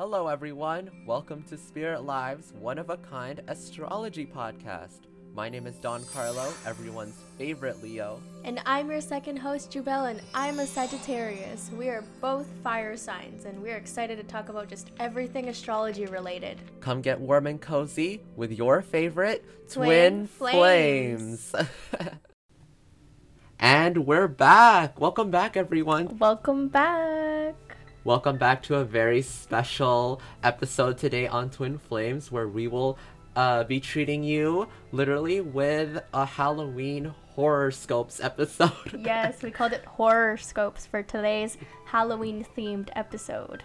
Hello, everyone. Welcome to Spirit Live's one of a kind astrology podcast. My name is Don Carlo, everyone's favorite Leo. And I'm your second host, Jubel, and I'm a Sagittarius. We are both fire signs, and we're excited to talk about just everything astrology related. Come get warm and cozy with your favorite Twin Flames. and we're back. Welcome back, everyone. Welcome back. Welcome back to a very special episode today on Twin Flames, where we will uh, be treating you literally with a Halloween horoscopes episode. yes, we called it horoscopes for today's Halloween themed episode.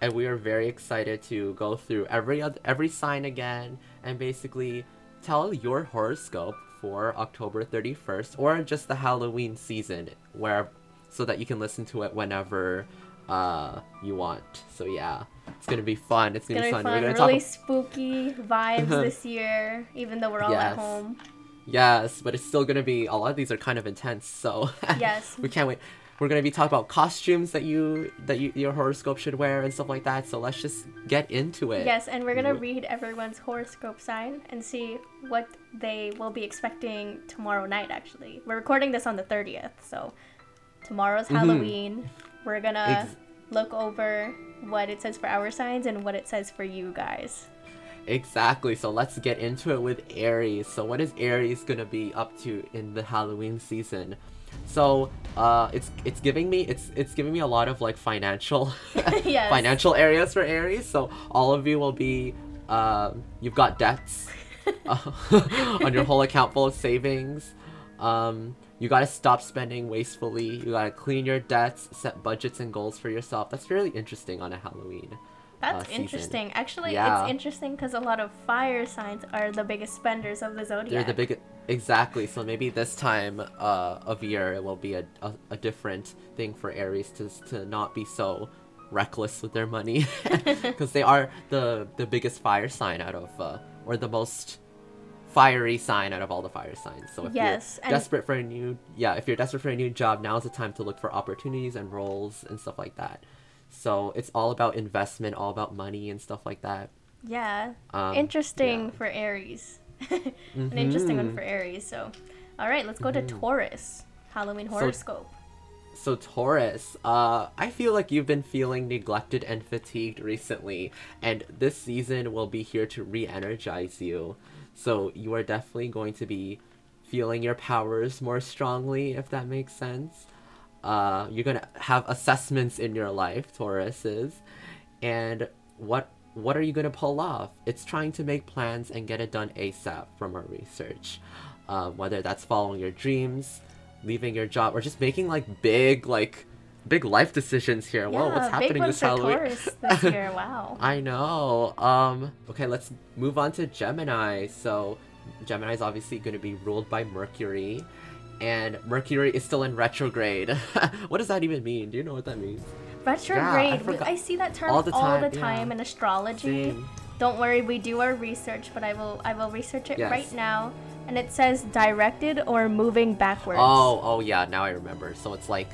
and we are very excited to go through every oth- every sign again and basically tell your horoscope for October 31st or just the Halloween season where so that you can listen to it whenever uh you want. So yeah, it's to be fun. It's to gonna be fun. fun. We're to Really talk spooky vibes this year, even though we're all Yes. at home. Yes, but it's still to be a lot of these are kind of intense. So Yes. we can't wait. We're gonna be talking about costumes that you that you, your horoscope should wear and stuff like that. So let's just get into it. Yes, and we're gonna Wh- read everyone's horoscope sign and see what they will be expecting tomorrow night. Actually, we're recording this on the thirtieth, so tomorrow's Halloween. We're gonna. Ex- look over what it says for our signs and what it says for you guys. Exactly. So let's get into it with Aries. So what is Aries gonna be up to in the Halloween season? So uh, it's it's giving me it's it's giving me a lot of like financial Yes. financial areas for Aries. So all of you will be um, you've got debts uh, on your whole account full of savings. Um, you gotta stop spending wastefully. You gotta clean your debts, set budgets and goals for yourself. That's really interesting on a Halloween. That's uh, interesting. Actually, Yeah. it's interesting because a lot of fire signs are the biggest spenders of the zodiac. They're the big exactly. So maybe this time uh, of year it will be a, a, a different thing for Aries to to not be so reckless with their money because they are the the biggest fire sign out of uh, or the most fiery sign out of all the fire signs. So if Yes, you're desperate for a new yeah, if you're desperate for a new job, now's the time to look for opportunities and roles and stuff like that. So it's all about investment, all about money and stuff like that. Yeah. Um, interesting yeah. for Aries. An interesting one Mhm. for Aries. So, all right, let's go to Taurus. Halloween horoscope. So Taurus, uh, I feel like you've been feeling neglected and fatigued recently, and this season will be here to re-energize you. So you are definitely going to be feeling your powers more strongly, if that makes sense. Uh, you're gonna have assessments in your life, Tauruses, and what what are you gonna pull off? It's trying to make plans and get it done ASAP from our research. Um, whether that's following your dreams, leaving your job, or just making like big like big life decisions here. Whoa, what's happening this Halloween? This year. Wow. I know. Um, okay, let's move on to Gemini. So, Gemini is obviously going to be ruled by Mercury, and Mercury is still in retrograde. what does that even mean? Do you know what that means? Retrograde. we- forgot. I, see that term All all the the time, time, yeah. in astrology. Same. Don't worry, we do our research, but I will I will research it Yes. right now. And it says directed or moving backwards. Oh, oh yeah, now I remember. So it's like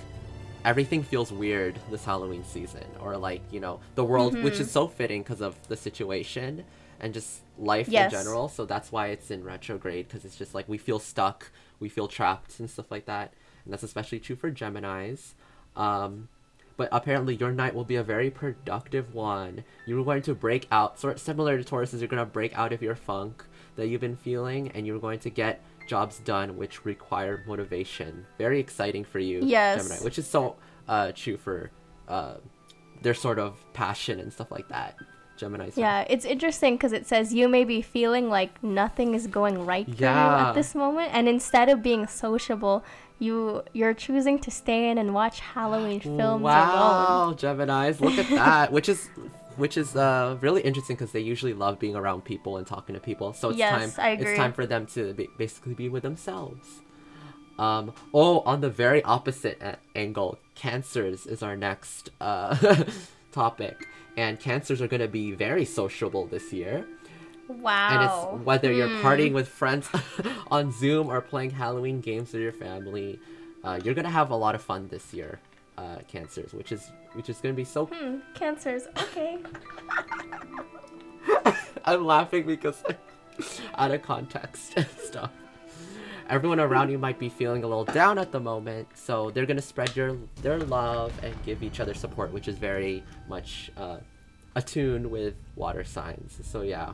everything feels weird this Halloween season, or like you know the world, which Mm-hmm. is so fitting because of the situation and just life Yes. in general. So that's why it's in retrograde because it's just like we feel stuck, we feel trapped and stuff like that, and that's especially true for Gemini's. Um, but apparently your night will be a very productive one. You're going to break out, sort similar to Tauruses, you're going to break out of your funk that you've been feeling, and you're going to get jobs done which require motivation. Very exciting for you, Yes. Gemini, which is so uh, true for uh, their sort of passion and stuff like that. Gemini's. Yeah, it's interesting because it says you may be feeling like nothing is going right for you at this moment, and instead of being sociable, you you're choosing to stay in and watch Halloween films alone. Wow, Gemini's, look at that. which is which is uh, really interesting because they usually love being around people and talking to people. So it's Yes, time it's time for them to be, basically be with themselves. Um, oh, on the very opposite a- angle, cancers is our next uh, topic, and cancers are going to be very sociable this year. Wow. And it's whether you're Hmm. partying with friends on Zoom or playing Halloween games with your family, uh, you're gonna have a lot of fun this year. Uh, cancers, which is which is gonna be so. Hmm, cancers. Okay. I'm laughing because out of context and stuff. Everyone around you might be feeling a little down at the moment, so they're gonna spread your their love and give each other support, which is very much uh, attuned with water signs. So yeah.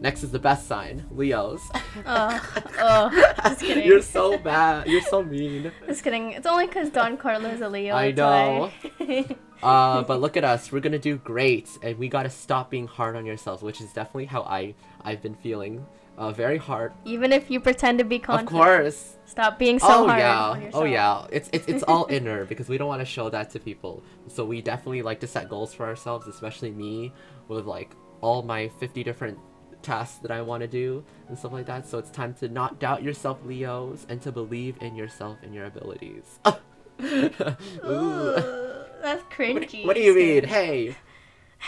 Next is the best sign, Leos. Oh, oh, just kidding. You're so bad. You're so mean. Just kidding. It's only because Don Carlo is a Leo. I know. Uh, but look at us. We're gonna do great, and we gotta stop being hard on yourselves, which is definitely how I I've been feeling. Uh, very hard. Even if you pretend to be confident. Of course. Stop being so oh hard yeah. on yourself. Oh yeah. It's it's it's all inner because we don't want to show that to people. So we definitely like to set goals for ourselves, especially me with like all my 50 different tasks that I want to do and stuff like that. So it's time to not doubt yourself, Leos, and to believe in yourself and your abilities. Ooh. That's What, cringy. what do you mean? Hey,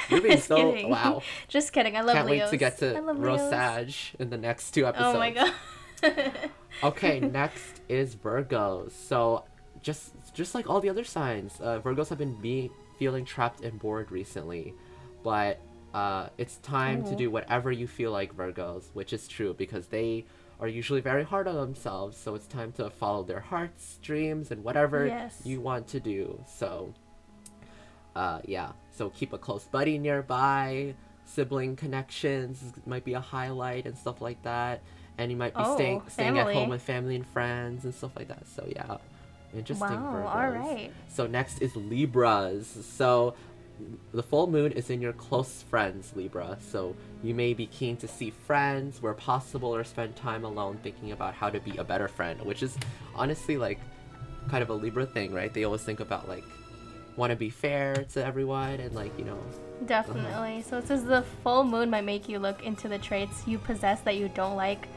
you're being Just so kidding. wow. Just kidding. I love Can't Leos. wait to get to I love Rose Leos. In the next two episodes. Oh my god. okay, next is Virgos. So, just just like all the other signs, uh, Virgos have been being feeling trapped and bored recently, but uh, it's time to Oh. do whatever you feel like, Virgos, which is true because they are usually very hard on themselves. So it's time to follow their hearts, dreams, and whatever Yes. you want to do. So, uh, yeah. So keep a close buddy nearby. Sibling connections might be a highlight and stuff like that. And you might be Oh, staying staying at home with family and friends and stuff like that. So yeah, interesting. wow. Virgos. All right. So next is Libras. So the full moon is in your close friends, Libra. So you may be keen to see friends where possible or spend time alone thinking about how to be a better friend, which is honestly like kind of a Libra thing, right? They always think about like want to be fair to everyone and like, you know, Definitely. So it says the full moon might make you look into the traits you possess that you don't like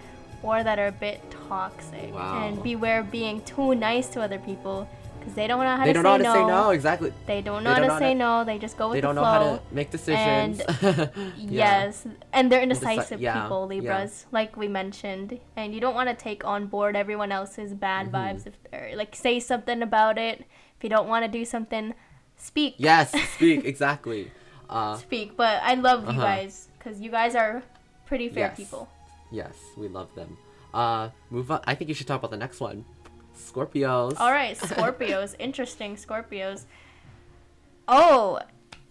or that are a bit toxic. Wow. And beware of being too nice to other people because they don't know how to say that. they to don't say know how to no. say no, exactly. They don't They know how don't to know how say to- no. They just go with. They don't know flow. how to make decisions. Yeah. Yes, and they're Indeci- indecisive yeah, people, yeah. Libras, like we mentioned, and you don't want to take on board everyone else's bad Mm-hmm. vibes. If or, like say something about it, if you don't want to do something, speak. Yes, speak exactly. Uh, Speak. But I love you Uh-huh. guys because you guys are pretty fair Yes. people. yes, we love them. Uh, move on. I think you should talk about the next one. Scorpios. All right, Scorpios. interesting, Scorpios. Oh,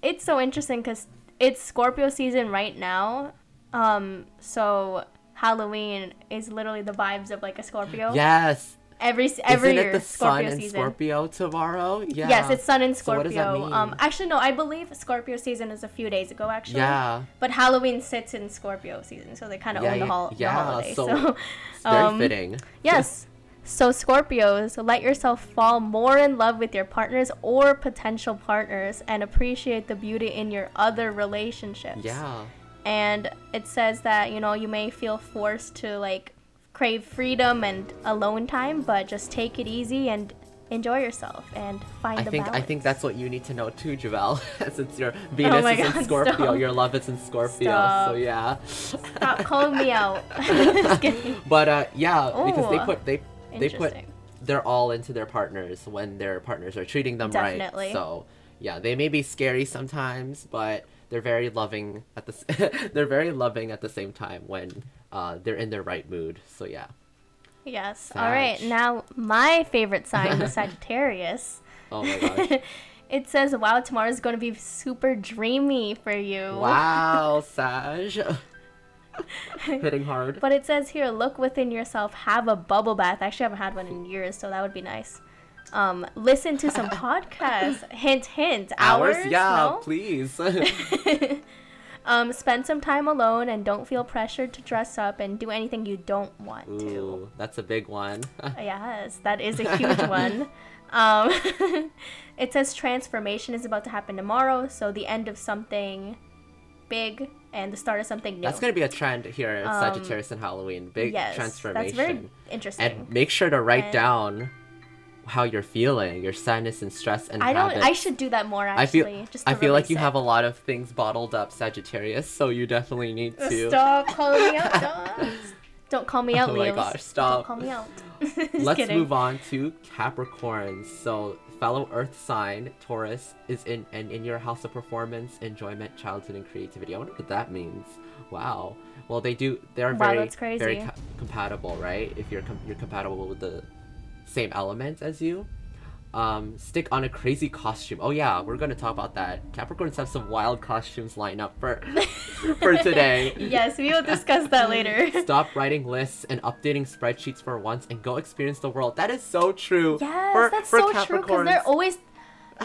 it's so interesting because it's Scorpio season right now. Um, so Halloween is literally the vibes of like a Scorpio. Yes. Every every Isn't year, it the Scorpio sun season. Scorpio tomorrow? Yeah. Yes, it's Sun in So what does that Scorpio. Um, actually, no, I believe Scorpio season is a few days ago. Actually, Yeah. But Halloween sits in Scorpio season, so they kind of Yeah, own the, hol- yeah, the holiday. so So, It's very um, fitting. yes. So Scorpios, let yourself fall more in love with your partners or potential partners, and appreciate the beauty in your other relationships. Yeah. And it says that you know you may feel forced to like crave freedom and alone time, but just take it easy and enjoy yourself and find I the think I think that's what you need to know too, Javel. Since your Venus my is in Scorpio, stop. your love is in Scorpio. Stop. So yeah. Stop calling me out. Just kidding. But uh, yeah, because they put they they put they're all into their partners when their partners are treating them Definitely. right. So yeah, they may be scary sometimes, but they're very loving at the they're very loving at the same time when uh, they're in their right mood. So yeah. Yes. All right. Now my favorite sign, the Sagittarius. Oh my gosh. it says, "Wow, tomorrow's going to be super dreamy for you." wow, Sag. Hitting hard. But it says here, look within yourself, have a bubble bath. I actually haven't had one in years, so that would be nice. Um, listen to some podcasts. hint, hint. Hours? Yeah, No? please. Um, spend some time alone and don't feel pressured to dress up and do anything you don't want to. Ooh, that's a big one. Yes, that is a huge one. Um, it says transformation is about to happen tomorrow, so the end of something big and the start of something new. That's gonna be a trend here at Um, Sagittarius and Halloween. Big yes, transformation. That's very interesting. and make sure to write And- down how you're feeling, your sadness and stress and I don't. habits. I should do that more. I Actually, feel just to I feel like you it. have a lot of things bottled up, Sagittarius. So you definitely need to. Stop calling me out, Don. Don't call me out, Leo. Oh my Leos. gosh, stop. Don't call me out. Let's kidding. move on to Capricorns. So, fellow Earth sign Taurus is in and in your house of performance, enjoyment, childhood, and creativity. I wonder what that means. Wow. Well, they do. They're Wow, very very co- compatible, right? If you're com- you're compatible with the same elements as you. Um, stick on a crazy costume. Oh yeah, we're gonna talk about that. Capricorns have some wild costumes lined up for for today. Yes, we will discuss that later. Stop writing lists and updating spreadsheets for once and go experience the world. That is so true. Yes, for- that's for so true because they're always.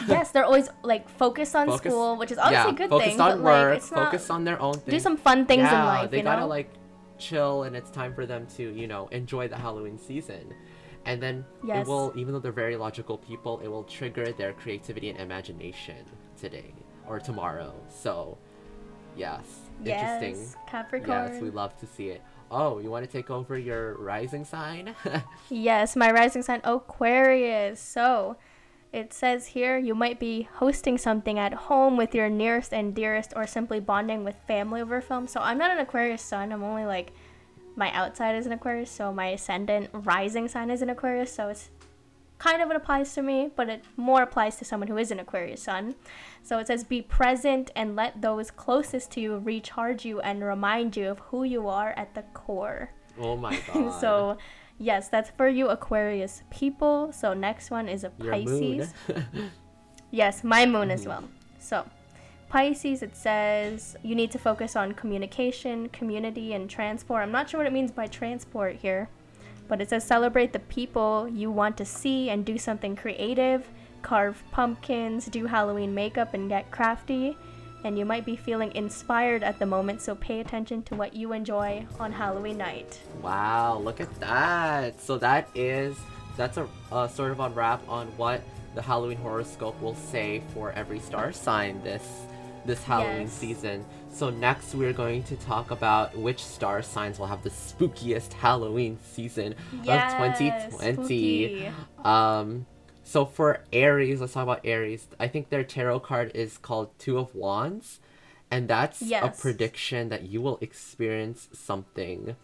Yes, they're always like focused on Focus- school, which is obviously yeah, a good focused thing. on but work, like, not. focus on their own thing. do some fun things yeah, in life, they you gotta know. like chill, and it's time for them to you know enjoy the Halloween season. And then Yes. it will, even though they're very logical people, it will trigger their creativity and imagination today or tomorrow. So, yes, interesting. Yes, Capricorn. Yes, we love to see it. Oh, you want to take over your rising sign? Yes, my rising sign Aquarius. So, it says here you might be hosting something at home with your nearest and dearest, or simply bonding with family over film. So, I'm not an Aquarius sun. I'm only like my outside is an Aquarius, so my ascendant rising sign is an Aquarius. So, it's kind of it applies to me, but it more applies to someone who is an Aquarius sun. So it says, be present and let those closest to you recharge you and remind you of who you are at the core. oh my god. so, yes, that's for you Aquarius people. So next one is a Pisces. Yes, my moon as Mhm. well. So, Pisces, it says you need to focus on communication, community, and transport. I'm not sure what it means by transport here, but it says celebrate the people you want to see and do something creative, carve pumpkins, do Halloween makeup, and get crafty. And you might be feeling inspired at the moment, so pay attention to what you enjoy on Halloween night. Wow, look at that. So that is that's a uh, sort of unwrap on what the Halloween horoscope will say for every star sign this this Halloween Yes. season. So next we're going to talk about which star signs will have the spookiest Halloween season Yes, of 2020. spooky. Um so for Aries, let's talk about Aries. I think their tarot card is called Two of Wands, and that's a prediction that you will experience something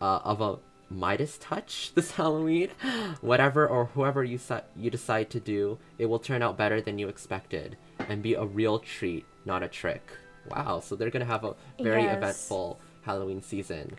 uh, of a Midas touch this Halloween. Whatever or whoever you si- you decide to do, it will turn out better than you expected and be a real treat, not a trick. Wow, so they're gonna have a very Yes. eventful Halloween season.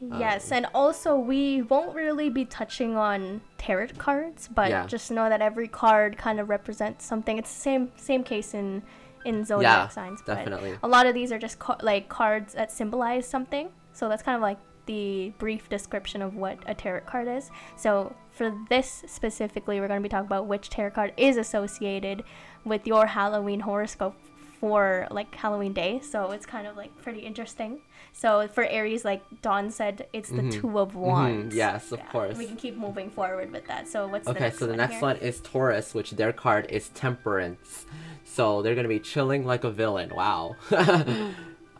Yes, Um, and also we won't really be touching on tarot cards, but Yeah. just know that every card kind of represents something. It's the same same case in in zodiac Yeah, signs, but definitely. a lot of these are just ca- like cards that symbolize something. So that's kind of like the brief description of what a tarot card is. So for this specifically, we're going to be talking about which tarot card is associated with your Halloween horoscope for like Halloween day. So it's kind of like pretty interesting. So for Aries, like Don said, it's the Mhm. Two of Wands. yes, of course. We can keep moving forward with that. So what's the Okay, next so the one next here? one is Taurus, which their card is Temperance. So they're gonna be chilling like a villain. Wow.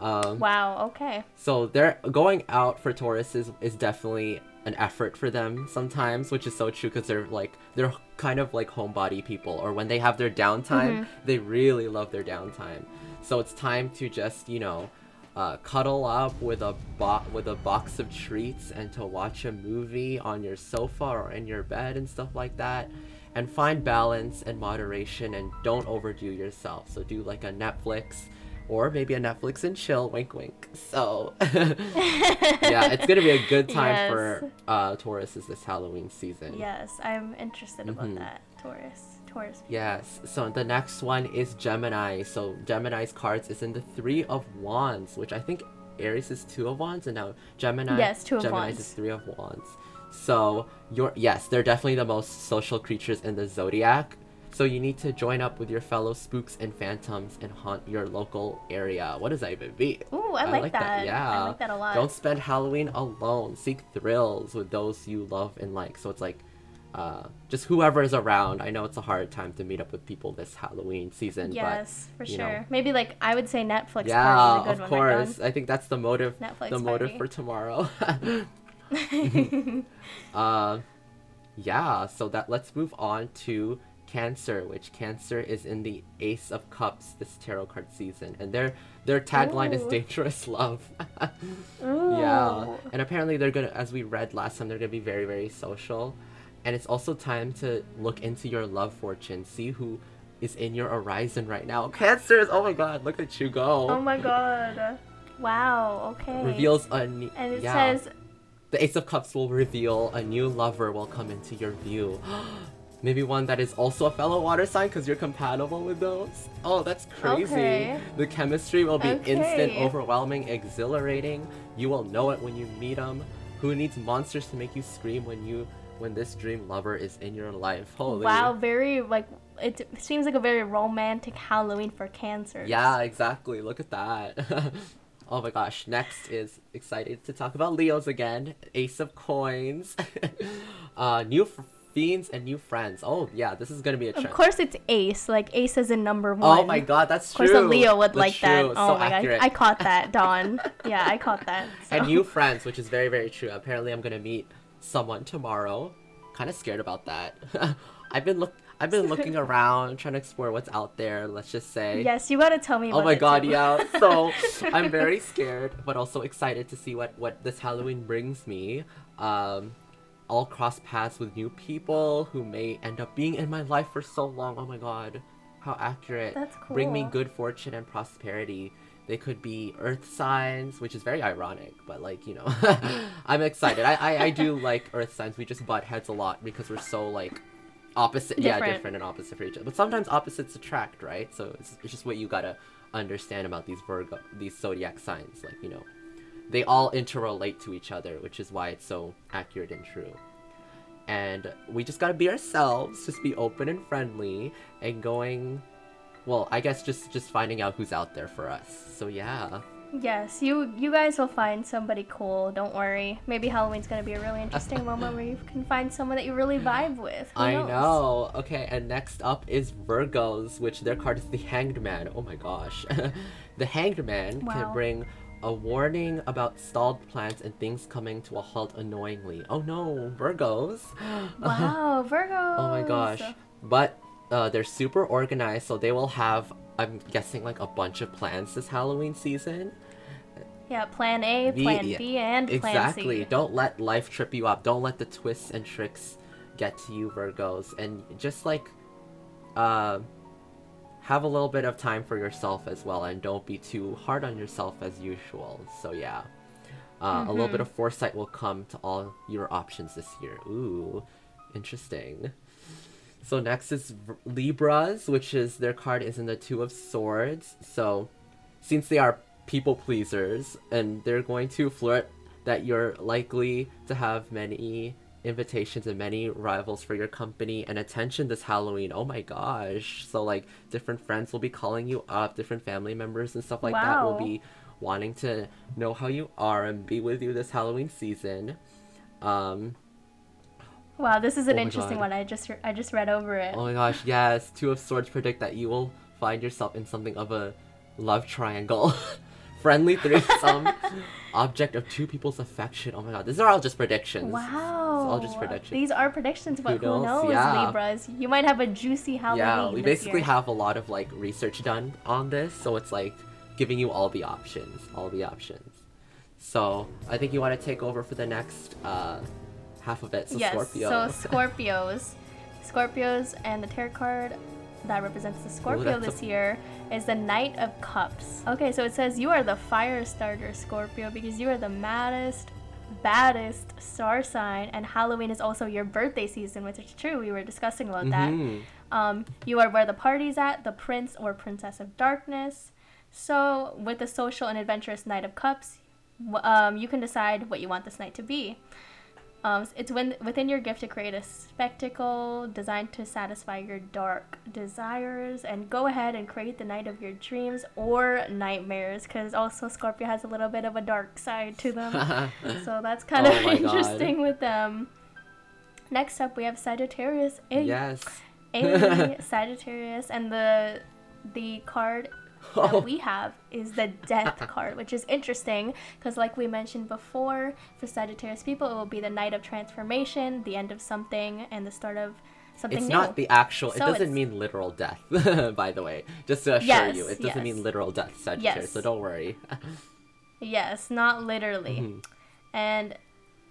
um, Wow. Okay. so they're going out for Taurus is, is definitely an effort for them sometimes, which is so true because they're like they're kind of like homebody people, or when they have their downtime, they really love their downtime. So it's time to just you know. Uh, cuddle up with a bo- with a box of treats and to watch a movie on your sofa or in your bed and stuff like that and find balance and moderation and don't overdo yourself so do like a netflix or maybe a netflix and chill wink wink so yeah it's gonna be a good time for Yes. uh tauruses this halloween season Yes, I'm interested about Mhm. that. Taurus. Taurus. Yes. So the next one is Gemini. So Gemini's cards is in the Three of Wands, which I think Aries is Two of Wands, and now Gemini. Yes, Two of Gemini's Wands. is Three of Wands. So you're yes, they're definitely the most social creatures in the zodiac. So you need to join up with your fellow spooks and phantoms and haunt your local area. What does that even mean? Ooh, I, like, that. Yeah. I like that a lot. Don't spend Halloween alone. Seek thrills with those you love and like. So it's like, uh, just whoever is around. I know it's a hard time to meet up with people this Halloween season, Yes, for sure. know. Maybe like I would say Netflix yeah, party of good one. right, course. I think that's the motive. Netflix the motive for tomorrow. uh, yeah. So that let's move on to Cancer, which Cancer is in the Ace of Cups this tarot card season, and their their tagline is dangerous love. Yeah, and apparently they're gonna, as we read last time, they're gonna be very very social, and it's also time to look into your love fortune, see who is in your horizon right now. Cancers, oh my God, look at you go. Oh my god. Wow. Okay. Reveals a ne- And it yeah. says The Ace of Cups will reveal a new lover will come into your view. Maybe one that is also a fellow water sign because you're compatible with those. Oh, that's crazy. Okay. The chemistry will be instant, overwhelming, exhilarating. You will know it when you meet them. Who needs monsters to make you scream when you when this dream lover is in your life? Holy. wow, very like it seems like a very romantic Halloween for cancers. Yeah, exactly. Look at that. oh my gosh. Next is excited to talk about Leos again. Ace of Coins. uh, new f- fiends and new friends. Oh yeah, this is gonna be a trend. Of course it's Ace, like Ace is in number one. Oh my god, that's Of course true. a Leo would That's like that. true. Oh so my accurate. god. I caught that, Don. yeah, I caught that. and new friends, which is very very true. Apparently, I'm gonna meet someone tomorrow. Kind of scared about that. I've been look. I've been looking around, trying to explore what's out there. Let's just say. Yes, you gotta tell me about Oh my god, too. yeah. So I'm very scared, but also excited to see what what this Halloween brings me. Um, I'll cross paths with new people who may end up being in my life for so long. Oh my god, how accurate! That's Bring me good fortune and prosperity. They could be earth signs, which is very ironic, but like you know, I'm excited. I, I I do like earth signs. We just butt heads a lot because we're so like opposite yeah Different. different and opposite for each other but sometimes opposites attract right so it's, it's just what you gotta understand about these virgo these zodiac signs like you know they all interrelate to each other which is why it's so accurate and true and we just gotta be ourselves just be open and friendly and going well i guess just just finding out who's out there for us so yeah Yes, you you guys will find somebody cool. Don't worry. Maybe Halloween's gonna be a really interesting moment where you can find someone that you really vibe with. Who I knows? know. Okay, and next up is Virgos, which their card is the Hanged Man. Oh my gosh. the Hanged Man Wow. can bring a warning about stalled plans and things coming to a halt annoyingly. Oh no, Virgos. Wow, Virgo. oh my gosh. But uh, they're super organized, so they will have, I'm guessing, like a bunch of plans this Halloween season. Yeah, Plan A, Plan yeah, B, and Plan C. Exactly. Don't let life trip you up. Don't let the twists and tricks get to you, Virgos. And just like, uh, have a little bit of time for yourself as well, and don't be too hard on yourself as usual. So yeah, uh, a little bit of foresight will come to all your options this year. Ooh, interesting. So next is Libras, which is their card is in the Two of Swords. So since they are people pleasers and they're going to flirt that you're likely to have many invitations and many rivals for your company and attention this Halloween. Oh my gosh. So like different friends will be calling you up, different family members and stuff like that will be wanting to know how you are and be with you this Halloween season. Um Wow, this is an Oh interesting one. I just re- I just read over it. Oh my gosh, yes. Two of Swords predict that you will find yourself in something of a love triangle. Friendly threesome. object of two people's affection. Oh my god, these are all just predictions. Wow. It's all just predictions. These are predictions, but Who who knows? knows, Yeah. Libras? You might have a juicy Halloween. yeah, we basically year. have a lot of like research done on this, so it's like giving you all the options. All the options. So I think you want to take over for the next uh, half of it. So yes. Scorpio. So Scorpios, Scorpios, and the tarot card that represents the Scorpio a- this year is the Knight of Cups. Okay, so it says you are the fire starter, Scorpio, because you are the maddest, baddest star sign, and Halloween is also your birthday season, which is true. We were discussing about that. Mhm. Um, you are where the party's at, the prince or princess of darkness. So, with the social and adventurous Knight of Cups, w- um, you can decide what you want this night to be. Um, it's when, within your gift to create a spectacle designed to satisfy your dark desires, and go ahead and create the night of your dreams or nightmares, because also Scorpio has a little bit of a dark side to them. so that's kind Oh of my God. interesting with them. Next up, we have Sagittarius. Hey, yes. a Sagittarius, and the the card that we have is the Death card, which is interesting because, like we mentioned before, for Sagittarius people, it will be the night of transformation, the end of something, and the start of something it's new. not the actual. it doesn't it's- mean literal death, by the way. Just to assure Yes, you, it doesn't yes. mean literal death, Sagittarius. Yes. So don't worry. Yes, not literally. Mhm. And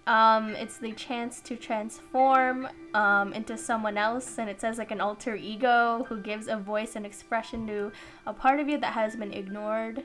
um, it's the chance to transform um, into someone else, and it says like an alter ego who gives a voice and expression to a part of you that has been ignored.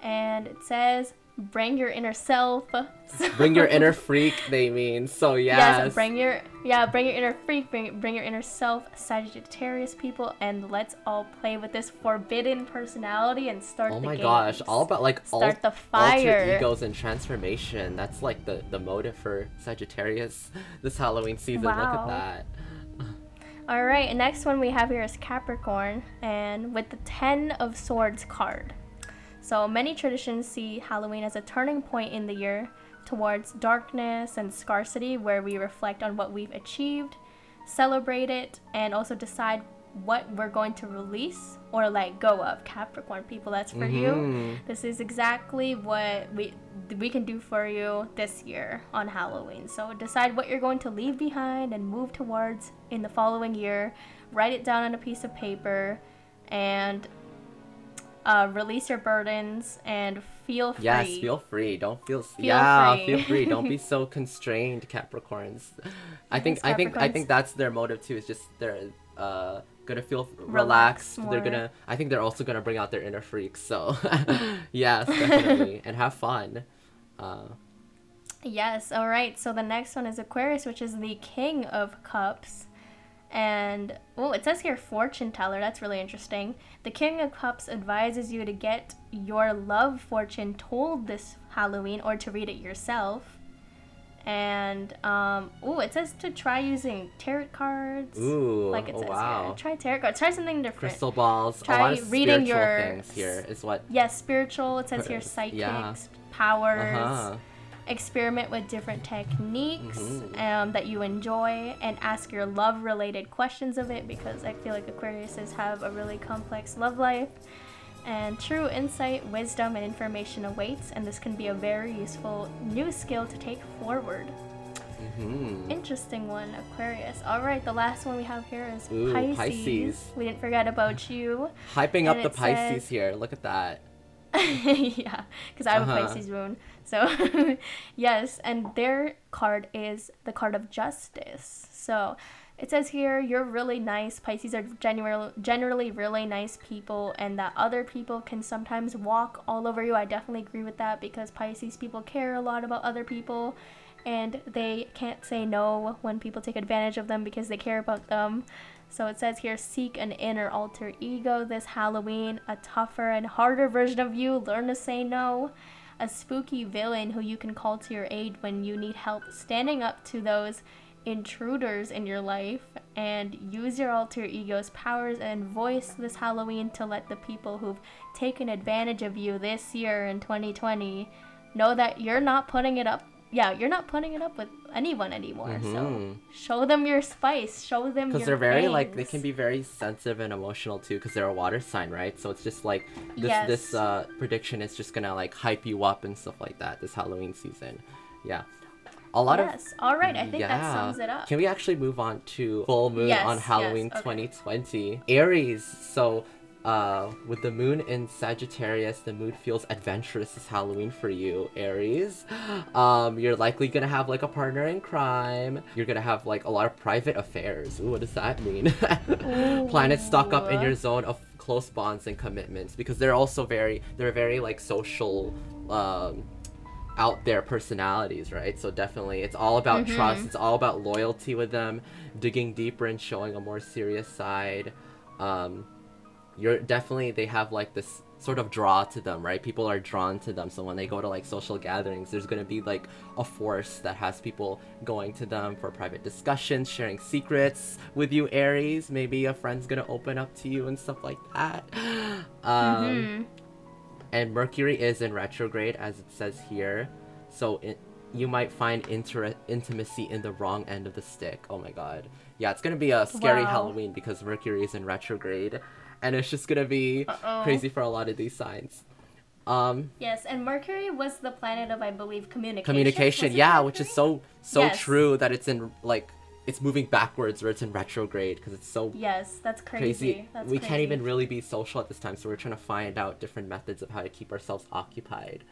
And it says, bring your inner self. Bring your inner freak. They mean so. Yes. Yes, bring your yeah, bring your inner freak, bring bring your inner self, Sagittarius people, and let's all play with this forbidden personality and start Oh my games. gosh! All about like Start the alter fire. egos and transformation. That's like the the motive for Sagittarius this Halloween season. Look at that. All right, next one we have here is Capricorn, and with the Ten of Swords card. So many traditions see Halloween as a turning point in the year towards darkness and scarcity, where we reflect on what we've achieved, celebrate it, and also decide what we're going to release or let go of. Capricorn people, that's for you. Mhm. This is exactly what we we can do for you this year on Halloween. So decide what you're going to leave behind and move towards in the following year. Write it down on a piece of paper and uh, release your burdens and feel free. Yes, feel free. Don't feel, Feel yeah, free. feel free. Don't be so constrained, Capricorns. I think Yes, I think I think that's their motive too. Is just they're uh gonna feel Relax relaxed. They're gonna. I think they're also gonna bring out their inner freaks. So yes, definitely, and have fun. Uh, Yes, all right. So the next one is Aquarius, which is the King of Cups. And, oh, it says here fortune teller. That's really interesting. The King of Cups advises you to get your love fortune told this Halloween or to read it yourself. And, um, oh, it says to try using tarot cards. ooh, like it oh says wow. here. Try tarot cards. Try something different. Crystal balls. Try a lot of reading your things here is what. Yes, spiritual. It says here psychics, yeah. powers Uh-huh. Experiment with different techniques Mhm. um, that you enjoy and ask your love related questions of it because I feel like Aquariuses have a really complex love life. And true insight, wisdom, and information awaits, and this can be a very useful new skill to take forward. Mhm. Interesting one, Aquarius. All right, the last one we have here is Ooh, Pisces. Pisces. We didn't forget about you. Hyping up the Pisces says- here. Look at that. yeah, because I have Uh-huh. a Pisces moon. So, yes, and their card is the card of justice. So, it says here you're really nice. Pisces are generally generally really nice people, and that other people can sometimes walk all over you. I definitely agree with that because Pisces people care a lot about other people, and they can't say no when people take advantage of them because they care about them. So it says here seek an inner alter ego this Halloween, a tougher and harder version of you. Learn to say no. A spooky villain who you can call to your aid when you need help standing up to those intruders in your life and use your alter ego's powers and voice this Halloween to let the people who've taken advantage of you this year in 2020 know that you're not putting it up yeah, you're not putting it up with anyone anymore. So Mhm. show them your spice. Show them because they're very like they can be very sensitive and emotional too because they're a water sign right so it's just like this Yes. this uh prediction is just gonna like hype you up and stuff like that this halloween season yeah a lot of yes. All right. I think yeah. that sums it up. Can we actually move on to full moon Yes, on yes, Halloween okay. 2020? Aries. So, uh, with the moon in Sagittarius, the mood feels adventurous this Halloween for you, Aries. Um, you're likely gonna have like a partner in crime. You're gonna have like a lot of private affairs. Ooh, what does that mean? Planets stock up in your zone of close bonds and commitments because they're also very they're very like social um out there personalities, right? So definitely, it's all about Mm-hmm. trust. It's all about loyalty with them, digging deeper and showing a more serious side. Um, you're definitely they have like this sort of draw to them, right? People are drawn to them. So when they go to like social gatherings, there's gonna be like a force that has people going to them for private discussions, sharing secrets with you, Aries. Maybe a friend's gonna open up to you and stuff like that. Um, Mhm. and Mercury is in retrograde, as it says here. So it, you might find inter- intimacy in the wrong end of the stick. Oh my god. Yeah, it's gonna be a scary Wow. Halloween because Mercury is in retrograde, and it's just gonna be Uh-oh. crazy for a lot of these signs. Um, Yes, and Mercury was the planet of, I believe, communication. communication, yeah, which is so so Yes. true that it's in like it's moving backwards or it's in retrograde because it's so Yes, that's crazy. crazy. That's we crazy. can't even really be social at this time, so we're trying to find out different methods of how to keep ourselves occupied.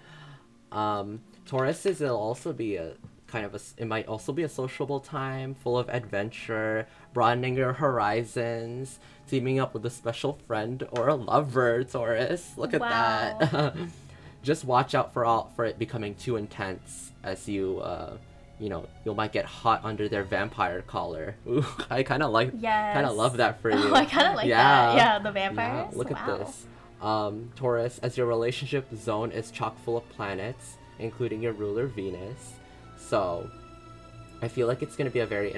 Um, Tauruses, it'll also be a kind of a. It might also be a sociable time, full of adventure, broadening your horizons, teaming up with a special friend or a lover. Taurus, look at that. Just watch out for all for it becoming too intense as you. Uh, you know, you might get hot under their vampire collar. Ooh, I kind of like, Yes. kind of love that for you. Oh, I kind of like Yeah. that. Yeah, the Yeah, vampires. look wow. at this. Um, Taurus, as your relationship zone is chock full of planets, including your ruler Venus. So, I feel like it's going to be a very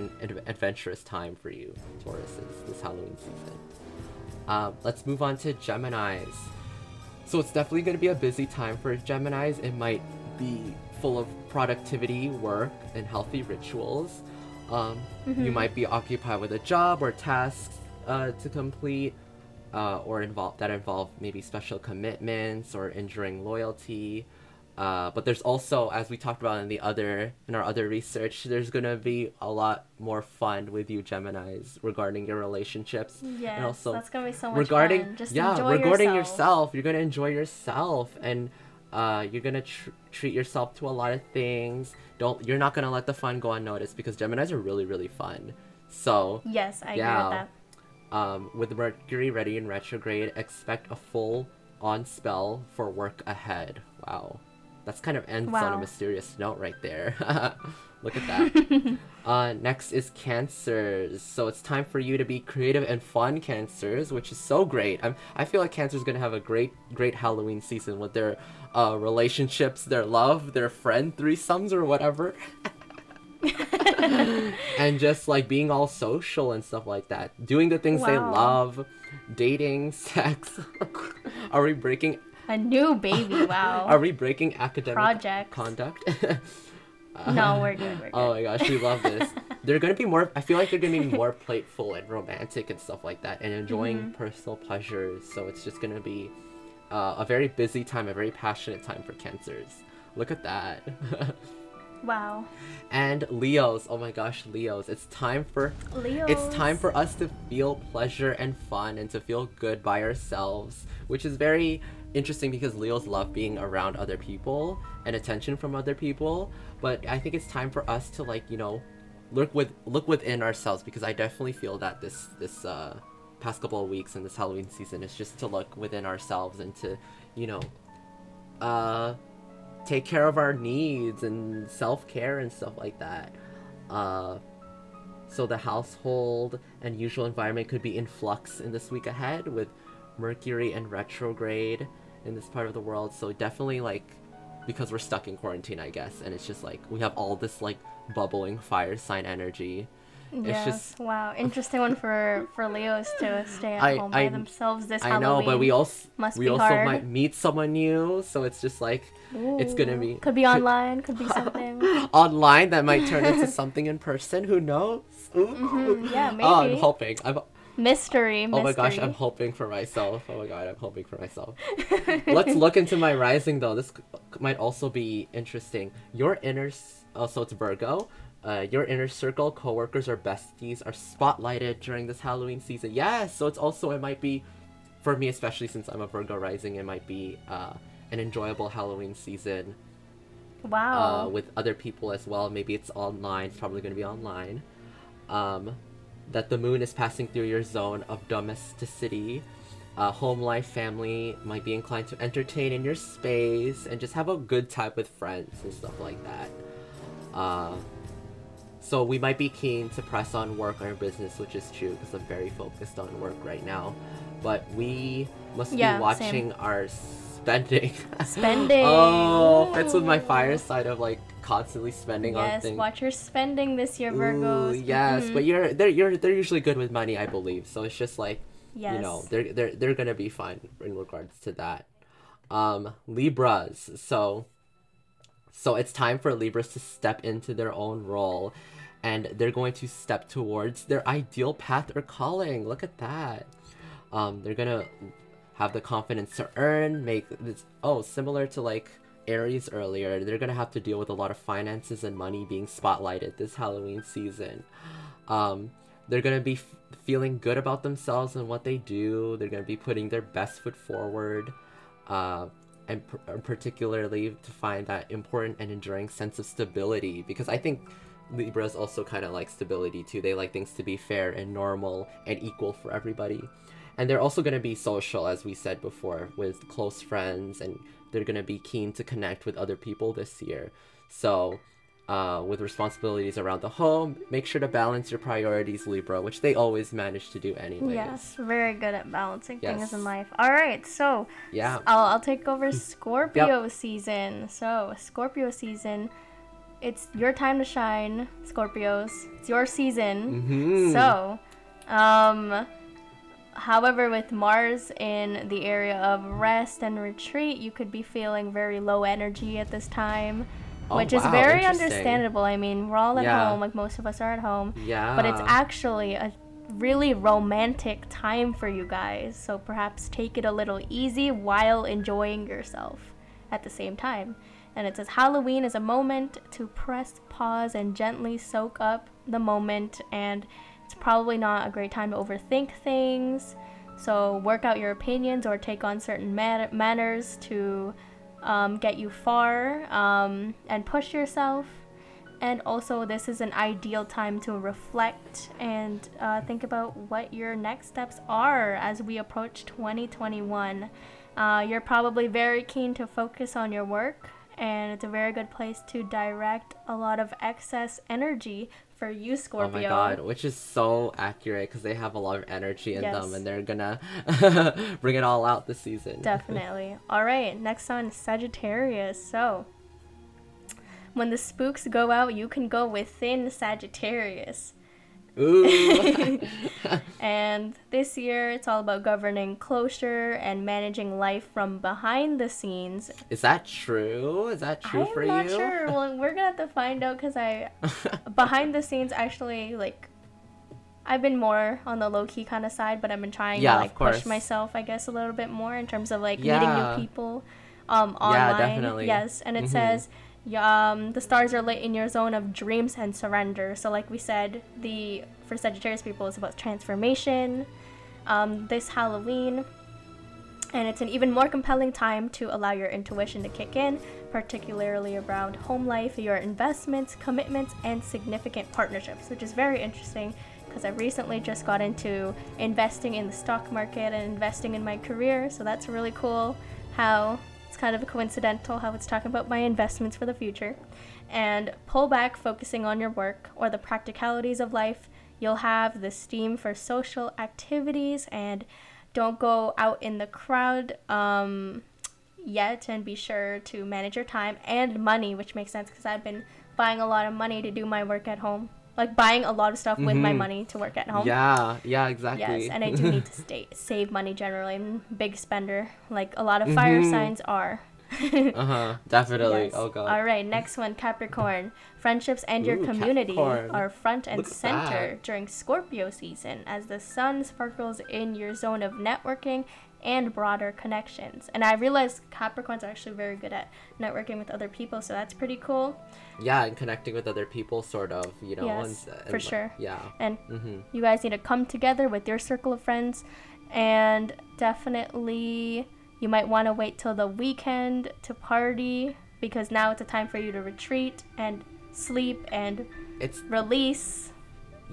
adventurous time for you, Tauruses, this Halloween season. Um, let's move on to Geminis. So, it's definitely going to be a busy time for Geminis. It might be full of productivity, work, and healthy rituals. Um, You might be occupied with a job or tasks uh, to complete, uh, or involve that involve maybe special commitments or enduring loyalty. Uh, but there's also, as we talked about in the other in our other research, there's gonna be a lot more fun with you Gemini's regarding your relationships, Yes, and also that's gonna be so much regarding fun. Just yeah regarding yourself. yourself you're gonna enjoy yourself and uh, you're gonna tr- treat yourself to a lot of things don't you're not gonna let the fun go unnoticed because gemini's are really really fun so Yes, I Yeah. agree with that. um, with mercury ready in retrograde expect a full on spell for work ahead wow that's kind of ends on a mysterious note right there. Look at that. Uh, next is cancers. So it's time for you to be creative and fun cancers which is so great. I'm, i feel like cancer's gonna have a great great halloween season with their uh, relationships their love their friend threesomes or whatever. And just like being all social and stuff like that. Doing the things they love. Dating sex. Are we breaking A new baby. Wow. are we breaking academic Projects. conduct no, we're good. We're good. Oh my gosh, we love this. they're gonna be more. I feel like they're gonna be more playful and romantic and stuff like that, and enjoying Mm-hmm. personal pleasures. So it's just gonna be uh, a very busy time, a very passionate time for cancers. Look at that. Wow. and Leos. Oh my gosh, Leos. It's time for Leo. it's time for us to feel pleasure and fun and to feel good by ourselves, which is very interesting because Leos love being around other people and attention from other people. But I think it's time for us to like, you know, look with look within ourselves because I definitely feel that this this uh past couple of weeks in this Halloween season is just to look within ourselves and to, you know, uh take care of our needs and self-care and stuff like that. Uh so the household and usual environment could be in flux in this week ahead with Mercury and retrograde in this part of the world. So definitely like because we're stuck in quarantine, I guess, and it's just like we have all this like bubbling fire sign energy. Yes. just- wow. Interesting one for for Leos to stay at I- home by I- themselves this I Halloween. know, but we also Must we also hard. might meet someone new, so it's just like it's gonna be Could be online. Could be something. online that might turn into something in person. Who knows? Ooh. Mhm, yeah, Oh, I'm maybe. hoping. I'm, mystery. Oh my gosh. I'm hoping for myself. Oh my god, I'm hoping for myself. Let's look into my rising though. This might also be interesting. Your inner, oh, so it's Virgo. Uh, your inner circle, coworkers or besties are spotlighted during this Halloween season. Yes, so it's also it might be, for me especially since I'm a Virgo rising, it might be uh, an enjoyable Halloween season Wow. uh, with other people as well. Maybe it's online. It's probably going to be online. Um, that the moon is passing through your zone of domesticity. Uh, home life, family might be inclined to entertain in your space and just have a good time with friends and stuff like that. Uh, so we might be keen to press on work or business, which is true because I'm very focused on work right now. But we must Yeah, be watching our spending. Spending. oh, fits with my fire side of like constantly spending on things. yes. Watch your spending this year, Ooh, Virgos. yes, Mhm. but you're they're you're they're usually good with money, I believe. So it's just like yes. you know they're they're they're gonna be fine in regards to that. Um, Libras. So so it's time for Libras to step into their own role, and they're going to step towards their ideal path or calling. Look at that. Um, they're gonna have the confidence to earn, make this. Oh, similar to like Aries earlier, they're gonna have to deal with a lot of finances and money being spotlighted this Halloween season. Um, they're gonna be f- feeling good about themselves and what they do. They're gonna be putting their best foot forward, uh, and pr- particularly to find that important and enduring sense of stability. Because I think Libras also kind of like stability too. They like things to be fair and normal and equal for everybody. And they're also gonna be social, as we said before, with close friends, and they're gonna be keen to connect with other people this year. So uh, with responsibilities around the home. Make sure to balance your priorities, Libra, which they always manage to do anyway. Yes, very good at balancing things in life. All right, so Yeah. I'll, I'll take over Scorpio season. So, Scorpio season, it's your time to shine, Scorpios. It's your season. Mhm. So, um, however, with Mars in the area of rest and retreat, you could be feeling very low energy at this time. Oh, which is very understandable. I mean, we're all at Yeah. home, like most of us are at home Yeah. but it's actually a really romantic time for you guys. So perhaps take it a little easy while enjoying yourself at the same time. And it says Halloween is a moment to press pause and gently soak up the moment. And it's probably not a great time to overthink things. So work out your opinions or take on certain man- manners to um, get you far um, and push yourself. And also, this is an ideal time to reflect and uh, think about what your next steps are as we approach 2021. Uh, you're probably very keen to focus on your work, and it's a very good place to direct a lot of excess energy for you, Oh Scorpio. my god, which is so accurate because they have a lot of energy in Yes. them and they're gonna bring it all out this season. Definitely. All right, next on Sagittarius. So, when the spooks go out, you can go within Sagittarius. Ooh. And this year, it's all about governing closure and managing life from behind the scenes. is that true? Is that true I'm for not sure. Well, we're gonna have to find out because I, behind the scenes, actually like, I've been more on the low key kind of side, but I've been trying Yeah, to like push myself, I guess, a little bit more in terms of like meeting new people, um, Yeah, online. definitely. Yes, and it Mhm. says. Um, the stars are lit in your zone of dreams and surrender. So, like we said, the for Sagittarius people, it's about transformation. Um, this Halloween, and it's an even more compelling time to allow your intuition to kick in, particularly around home life, your investments, commitments, and significant partnerships, which is very interesting because I recently just got into investing in the stock market and investing in my career. So that's really cool how it's kind of a coincidental how it's talking about my investments for the future. And pull back, focusing on your work or the practicalities of life. You'll have the steam for social activities and don't go out in the crowd um, yet and be sure to manage your time and money, which makes sense because I've been buying a lot of money to do my work at home. Like buying a lot of stuff with my Mhm. money to work at home. Yeah, yeah, exactly. Yes, and I do need to stay save money generally. I'm a big spender, like a lot of fire Mhm. signs are. uh huh. Definitely. Yes. Oh god. All right, next one, Capricorn. Friendships and your Ooh, community Capricorn. are front and Look center during Scorpio season as the sun sparkles in your zone of networking and broader connections. And I realized Capricorns are actually very good at networking with other people, so that's pretty cool. Yeah, and connecting with other people, sort of, you know. Yes, and, and for like- sure. Yeah. And Mm-hmm. you guys need to come together with your circle of friends and definitely you might want to wait till the weekend to party because now it's a time for you to retreat and sleep and It's release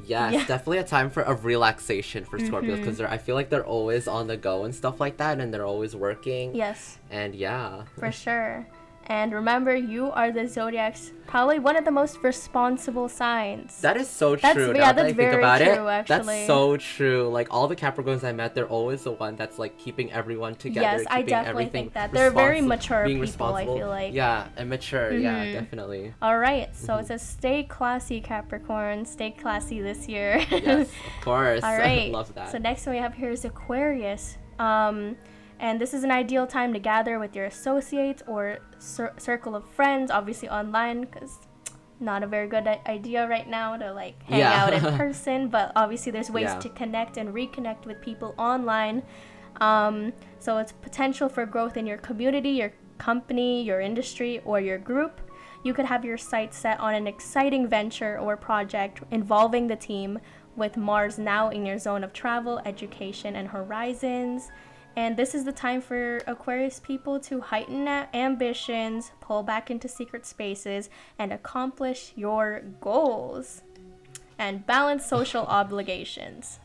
yeah, Yeah. definitely a time for of relaxation for Scorpios Mhm. because I feel like they're always on the go and stuff like that, and they're always working. yes And yeah. for sure and remember you are the zodiac's probably one of the most responsible signs That is so true. That's- now yeah, that that's I think very about true, it, actually. that's so true. Like all the Capricorns I met, they're always the one that's like keeping everyone together. Yes, I definitely think that. They're very mature being people, I feel like. Yeah, and mature. Yeah, Mhm. definitely. all right so Mm-hmm. it says stay classy capricorn stay classy this year Yes, of course. All right. Love that. So next one we have here is Aquarius. Um, and this is an ideal time to gather with your associates or cir- circle of friends, obviously online, because not a very good idea right now to like hang Yeah. out in person. But obviously, there's ways Yeah. to connect and reconnect with people online. Um, so it's potential for growth in your community, your company, your industry, or your group. You could have your sights set on an exciting venture or project involving the team with Mars now in your zone of travel, education, and horizons. And this is the time for Aquarius people to heighten ambitions, pull back into secret spaces, and accomplish your goals. And balance social obligations.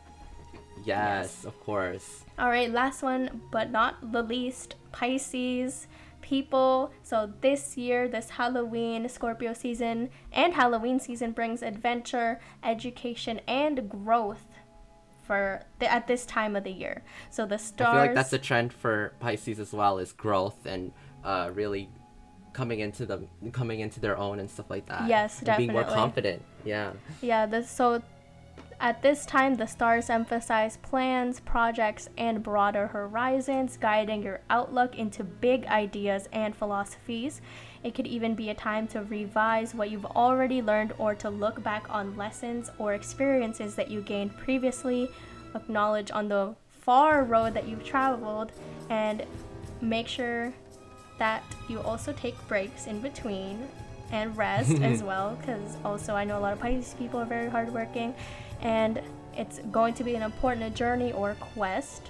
Yes, yes, of course. All right, last one, but not the least Pisces people. So this year, this Halloween, Scorpio season, and Halloween season brings adventure, education, and growth for the, at this time of the year. So the stars. I feel like that's a trend for Pisces as well, is growth and uh, really coming into the coming into their own and stuff like that. Yes, and definitely. Being more confident. Yeah. Yeah. The, so at this time, the stars emphasize plans, projects, and broader horizons, guiding your outlook into big ideas and philosophies. It could even be a time to revise what you've already learned or to look back on lessons or experiences that you gained previously, acknowledge on the far road that you've traveled, and make sure that you also take breaks in between and rest as well because also I know a lot of Pisces people are very hardworking and it's going to be an important journey or quest.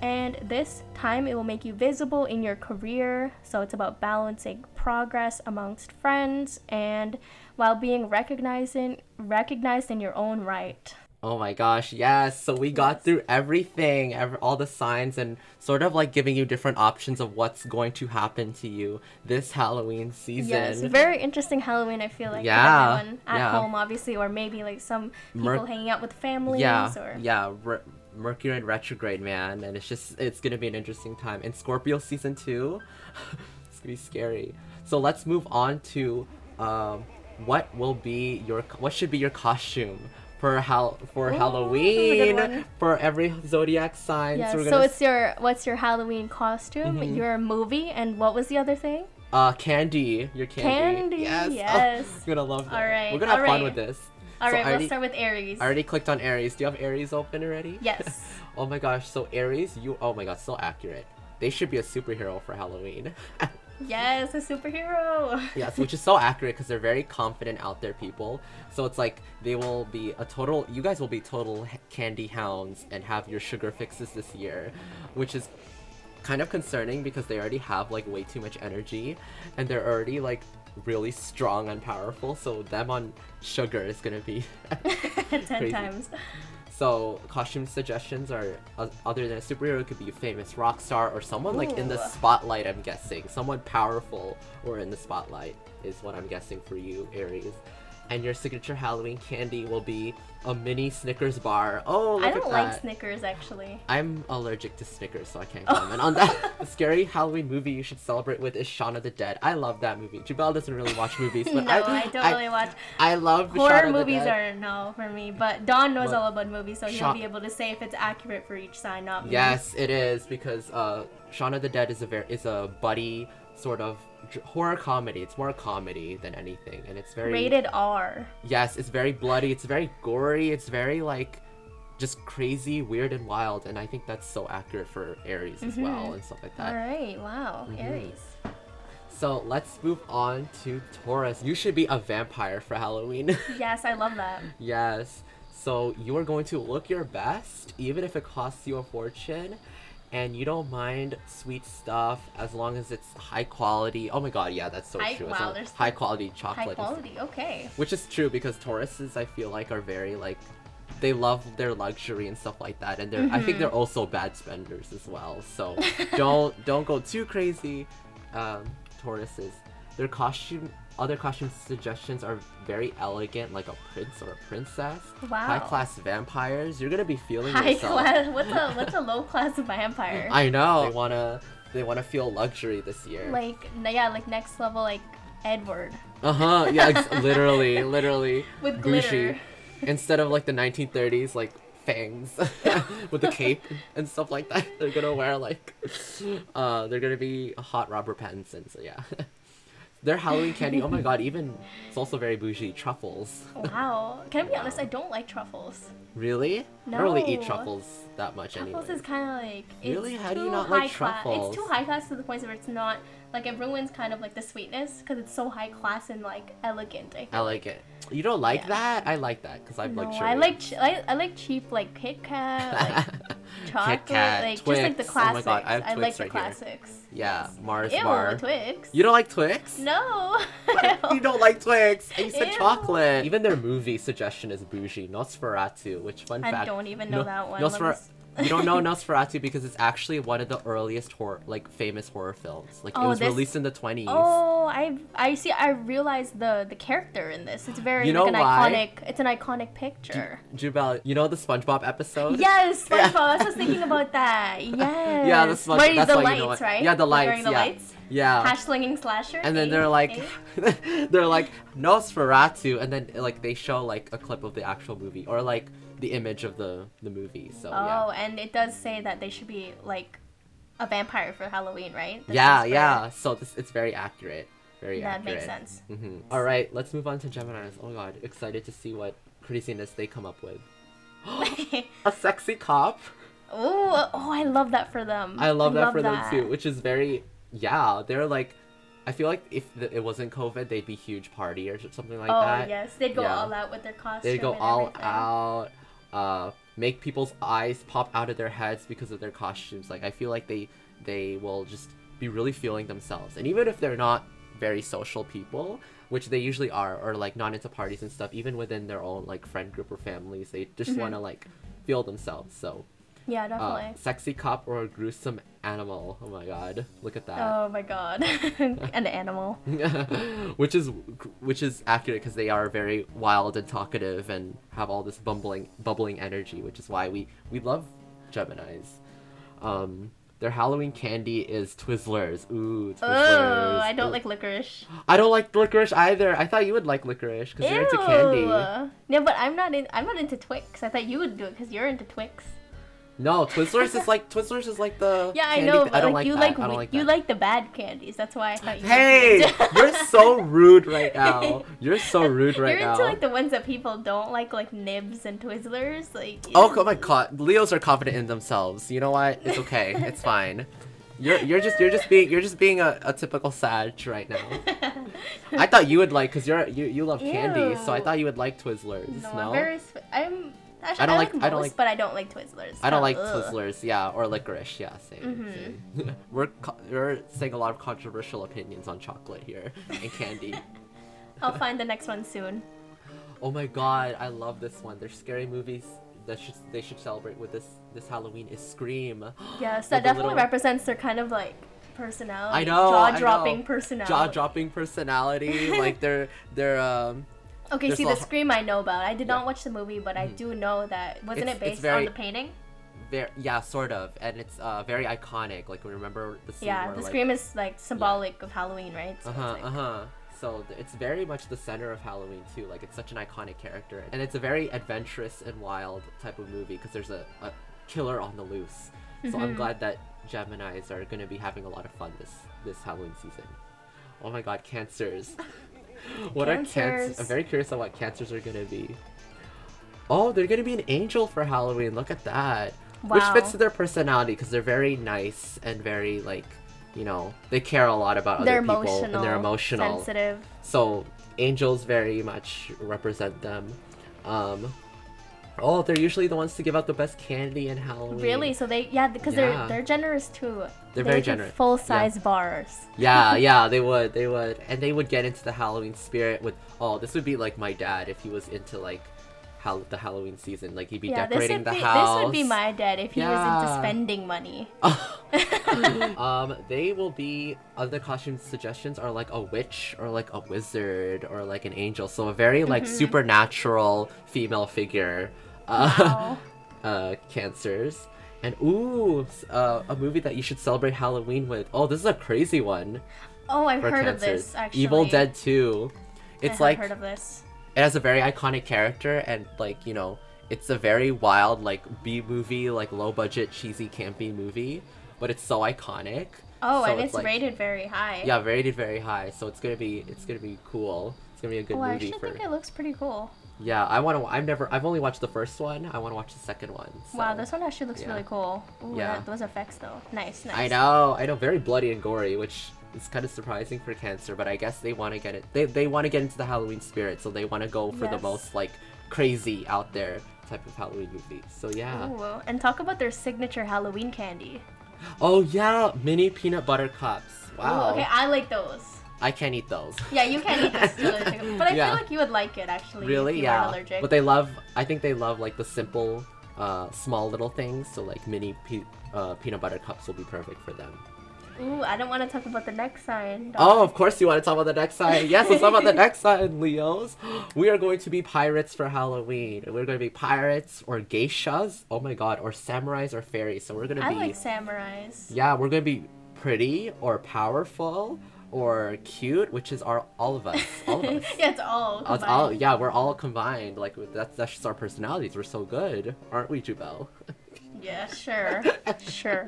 And this time it will make you visible in your career. So it's about balancing progress amongst friends and while being recognized in, recognized in your own right. Oh my gosh, yes. So we got yes. through everything, every, all the signs, and sort of like giving you different options of what's going to happen to you this Halloween season. Yes, very interesting Halloween, I feel like. Yeah. everyone at yeah. home, obviously, or maybe like some people Mer- hanging out with families. Yeah. Or... Yeah. Re- Mercury in retrograde, man. And it's just, it's to be an interesting time. And Scorpio season two, it's to be scary. So let's move on to um, what will be your, what should be your costume for hal- for Ooh, Halloween for every zodiac sign. Yeah, so, so it's your what's your Halloween costume, mm-hmm. your movie, and what was the other thing? Uh, candy. Your candy. Candy. Yes. yes. Oh, you're gonna love that. All right. We're gonna have All fun with this. All so right, already, we'll start with Aries. I already clicked on Aries. Do you have Aries open already? Yes. oh my gosh. So Aries, you. Oh my god, so accurate. They should be a superhero for Halloween. Yes, a superhero. yes, which is so accurate because they're very confident out there people. So it's like they will be a total. You guys will be total candy hounds and have your sugar fixes this year, which is kind of concerning because they already have like way too much energy, and they're already like really strong and powerful. So them on sugar is gonna be ten times. So costume suggestions are uh, other than a superhero, it could be a famous rock star or someone Ooh. like in the spotlight. I'm guessing someone powerful or in the spotlight is what I'm guessing for you, Aries and your signature Halloween candy will be a mini Snickers bar. Oh, look I don't like. Snickers actually. I'm allergic to Snickers, so I can't comment on that. The scary Halloween movie you should celebrate with is Shaun of the Dead. I love that movie. Jubel doesn't really watch movies, but no, I, I don't I, really watch. I love horror movies are no for me, but Don knows all about movies, so he'll be able to say if it's accurate for each sign, not me. Yes, it is because uh, Shaun of the Dead is a very is a buddy sort of horror comedy. It's more a comedy than anything, and it's very rated R. Yes, it's very bloody. It's very gory. It's very like just crazy, weird, and wild. And I think that's so accurate for Aries mm-hmm. as well and stuff like that. All right, wow, mm-hmm. Aries. So let's move on to Taurus. You should be a vampire for Halloween. yes, I love that. yes. So you are going to look your best, even if it costs you a fortune and you don't mind sweet stuff as long as it's high quality. Oh my god, yeah, that's so high, true. Wow, there's high quality chocolate. High quality, okay. Which is true because Tauruses, I feel like, are very like they love their luxury and stuff like that, and they're mm-hmm. I think they're mm-hmm. also bad spenders as well. So don't don't go too crazy. Um, Tauruses, their costume other costume suggestions are very elegant, like a prince or a princess. Wow. High class vampires. You're gonna be feeling high yourself. class. What's a what's a low class vampire? I know. They wanna they wanna feel luxury this year. Like yeah, like next level, like Edward. Uh huh. Yeah, literally, literally. With glitter. Instead of like the 1930s, like fangs with the cape and stuff like that. They're gonna wear like, uh, they're gonna be hot Robert Pattinson. So yeah. Their Halloween candy, oh my god, even it's also very bougie. Truffles. Oh, wow. Can I be honest? I don't like truffles. Really? No. I don't really eat truffles that much Truffles anyway. is kind of like it's Really? How do you not high like class. truffles? It's too high class to the point where it's not like it ruins kind of like the sweetness because it's so high class and like elegant. I, I like it. You don't like Yeah. that? I like that because I'm no, luxurious. I like ch- I, I like cheap like Kit Kat, like chocolate, Kat, like just like the Twix. Oh my classics. God, I have like Twix the right here. classics. yeah, Yes. Mars Ew, bar. Twix. You don't like Twix? No. you don't like Twix. And you said Ew. chocolate. Even their movie suggestion is bougie. Nosferatu, which fun I fact. I don't even know No- that one. Nosfer- Let me s- you don't know Nosferatu because it's actually one of the earliest horror, like famous horror films. Like it Oh, was this- released in the 20s. Oh, I I see. I realized the the character in this. It's very You like know an why? iconic. It's an iconic picture. Jubel, you know the SpongeBob episode? Yes. SpongeBob. I was just thinking about that. Yes. Yeah, the Sponge- Where that's the why lights, you know it. right? Yeah, the Like, lights, the yeah. lights. Yeah. Hash slinging slasher. and then eh? they're like, they're like Nosferatu, and then like they show like a clip of the actual movie or like the image of the the movie. So yeah. Oh, and it does say that they should be like a vampire for Halloween, right? This yeah, yeah. So this it's very accurate. Very That accurate. That makes sense. hmm All right, let's move on to Gemini's. Oh god, excited to see what craziness they come up with. A sexy cop. oh, oh, I love that for them. I love that for that. them too, which is very yeah. They're like, I feel like if the, it wasn't COVID, they'd be huge party or something like oh that. yes, they'd go Yeah. all out with their costume. They'd go all everything. out. Uh, make people's eyes pop out of their heads because of their costumes. Like I feel like they they will just be really feeling themselves, and even if they're not very social people, which they usually are, or like not into parties and stuff, even within their own like friend group or families, they just Mm-hmm. want to like feel themselves. So, Yeah, uh, definitely. sexy cop or a gruesome animal. Oh my god, look at that. Oh my god, an animal. which is which is accurate because they are very wild and talkative and have all this bumbling bubbling energy, which is why we we love Gemini's. Um, their Halloween candy is Twizzlers. Ooh, Twizzlers. Oh, I don't Ooh. like licorice. I don't like licorice either. I thought you would like licorice because you're into candy. No, but I'm not in. I'm not into Twix. I thought you would do it because you're into Twix. No, Twizzlers is like Twizzlers is like the Yeah, I know, but I don't like, like you that. like, I don't like you that. like the bad candies. That's why I thought you. Hey, you're so rude right now. You're so rude right now. You're into like the ones that people don't like, like Nibs and Twizzlers. Like. Oh, oh my god, Leos are confident in themselves. You know what? It's okay. It's fine. You're you're just you're just being you're just being a, a typical Sag right now. I thought you would like because you're you you love candy, so I thought you would like Twizzlers. no, No, I'm very. Sp- I'm. Actually, I I don't don't like- like. I don't like- but I don't like Twizzlers. I don't like Ugh. Twizzlers. Yeah, or licorice. Yeah, same. Mm-hmm. same. we're co- we're saying a lot of controversial opinions on chocolate here and candy. I'll find the next one soon. oh my god, I love this one. Their scary movies that should they should celebrate with this this Halloween is Scream. Yes, that definitely little- represents their kind of like personality. I know, Jaw dropping personality. Jaw dropping personality, like they're they're um Okay, There's see the Scream I know about. I did Yeah. not watch the movie, but I Mhm. do know that wasn't It's- it based very- on the painting? very yeah, sort of, and it's uh very iconic. Like remember the scene Yeah, where the like, Scream is like symbolic of Halloween, right? So Uh huh. like- Uh huh. So it's very much the center of Halloween too. Like it's such an iconic character, and it's a very adventurous and wild type of movie because there's a, a killer on the loose. So I'm Mhm. glad that Gemini's are gonna be having a lot of fun this this Halloween season. Oh my God, cancers! what are cancers? Cancers. I'm very curious on what cancers are gonna be. Oh, they're gonna be an angel for Halloween. Look at that. Which fits to their personality because they're very nice and very like, you know, they care a lot about they're other people and they're emotional. sensitive. So angels very much represent them. Um, oh, they're usually the ones to give out the best candy in Halloween. Really? So they yeah, because Yeah. they're they're generous too. They're very generous. Full size bars. Yeah, yeah, they would, they would, and they would get into the Halloween spirit with. Oh, this would be like my dad if he was into like, Hal- the Halloween season. Like he'd be Yeah, decorating the be house. this would be my dad if he was into spending money. um, they will be other costume suggestions are like a witch or like a wizard or like an angel. So a very like Mm-hmm. supernatural female figure. Uh, Wow. uh, cancers. And ooh, uh, a movie that you should celebrate Halloween with. Oh, this is a crazy one Oh, I've heard cancers. of this actually. Evil Dead 2. It's like heard of this. it has a very iconic character and like you know it's a very wild like b movie like low budget cheesy campy movie but it's so iconic Oh, So and it's it's like- rated very high. Yeah, rated very high. So it's gonna be it's gonna be cool. It's gonna be a good Oh, I actually for. think it looks pretty cool. Yeah, I want to. I've never. I've only watched the first one. I want to watch the second one. Wow, this one actually looks yeah. really cool. Ooh, Yeah. that, those effects though. Nice, nice. I know, I know, very bloody and gory, which is kind of surprising for cancer. But I guess they want to get it. They they want to get into the Halloween spirit, so they want to go for the most like crazy out there type of Halloween movie. So yeah. Ooh, and talk about their signature Halloween candy. Oh yeah, mini peanut butter cups. Wow. Ooh, okay, I like those. I can't eat those. Yeah, you can't eat this, but I Yeah. feel like you would like it actually. Really? yeah. Allergic. But they love. I think they love like the simple, uh, small little things. So like mini pe- uh, peanut butter cups will be perfect for them. Ooh, I don't want to talk about the next sign. Oh, of course you want to talk about the next sign. Yes, let's talk about the next sign, Leos. We are going to be pirates for Halloween. We're going to be pirates or geishas. Oh my god, or samurais or fairies. So we're going to be. I like samurais. Yeah, we're going to be pretty or powerful or cute, which is our all of us. All of us. yeah, it's all. Uh, it's all, yeah, we're all combined. Like that's that's just our personalities. We're so good, aren't we, Jubel? Yeah, sure, sure.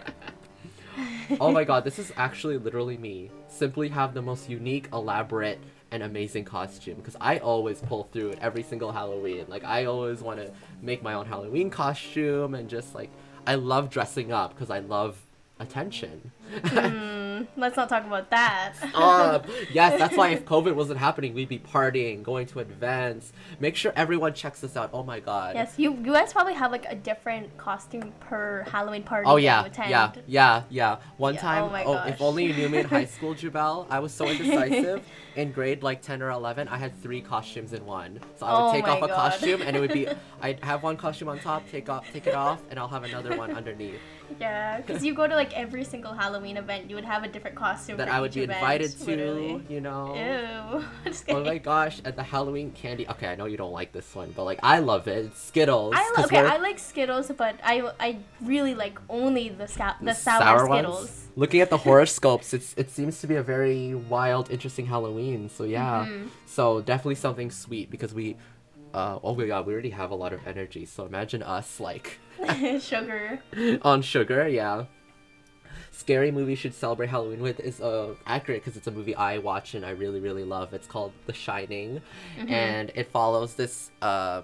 oh my god, this is actually literally me. Simply have the most unique, elaborate, and amazing costume because I always pull through it every single Halloween. Like I always want to make my own Halloween costume and just like I love dressing up because I love attention. Mm, let's not talk about that. Stop. yes, that's why if COVID wasn't happening, we'd be partying, going to events. Make sure everyone checks this out. Oh my god. Yes, you you guys probably have like a different costume per Halloween party. Oh yeah, you attend. yeah, yeah, yeah. One Yeah, time, oh my oh, if only you knew me in high school, Jubel. I was so indecisive. in grade like ten or eleven, I had three costumes in one. So I would Oh take off a God. costume, and it would be I'd have one costume on top, take off, take it off, and I'll have another one underneath. Yeah, because you go to like every single Halloween event, you would have a different costume that I would be event, invited to. literally. You know. Ew. Oh my gosh! At the Halloween candy. Okay, I know you don't like this one, but like I love it. It's Skittles. I 'cause lo- okay, we're- I like Skittles, but I I really like only the sca- the, the sour, ones? Skittles. Looking at the horoscopes, it's it seems to be a very wild, interesting Halloween. So yeah, Mm-hmm. so definitely something sweet because we, uh, oh my god, we already have a lot of energy. So imagine us like Sugar. on sugar, yeah. Scary movie should celebrate Halloween with is uh accurate because it's a movie I watch and I really really love. It's called The Shining, Mm-hmm. and it follows this uh,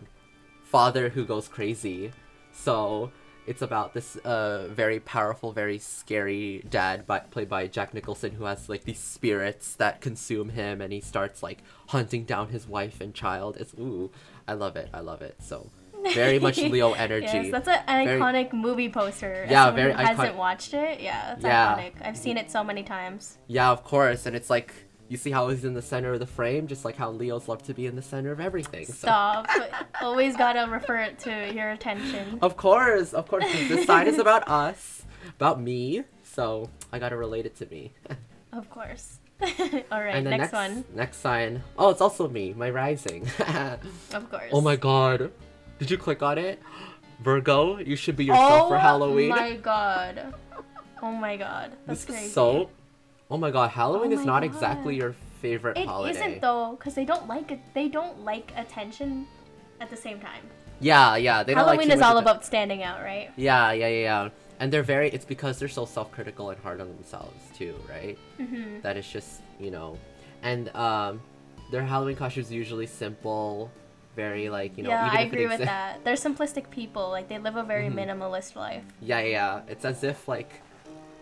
father who goes crazy. So it's about this uh very powerful, very scary dad by, played by Jack Nicholson who has like these spirits that consume him, and he starts like hunting down his wife and child. It's ooh, I love it. I love it. So very much Leo energy. Yes, that's an Very- iconic movie poster. Yeah, very who hasn't watched it. Yeah, it's Yeah. iconic. I've seen it so many times. Yeah, of course. And it's like you see how he's in the center of the frame, just like how Leos love to be in the center of everything. So. Stop. Always gotta refer it to your attention. Of course, of course. This side is about us, about me. So I gotta relate it to me. Of course. All right, and the next, next one. next sign. Oh, it's also me, my rising. Of course. oh my god, did you click on it? Virgo, you should be yourself for oh Halloween. Oh my god. Oh my god. That's this crazy. is so. Oh my god, Halloween Oh is not God. exactly your favorite It holiday. not though, because they don't like it. They don't like attention at the same time. Yeah, yeah. They don't like Halloween is all about standing out, right? Yeah, yeah, yeah, yeah. And they're very. It's because they're so self-critical and hard on themselves too, right? Mm-hmm. That it's just you know, and um, their Halloween costumes usually simple, very like you know. yeah, I agree with exi- that. They're simplistic people. Like they live a very Mhm. minimalist life. Yeah, yeah, yeah. It's as if like,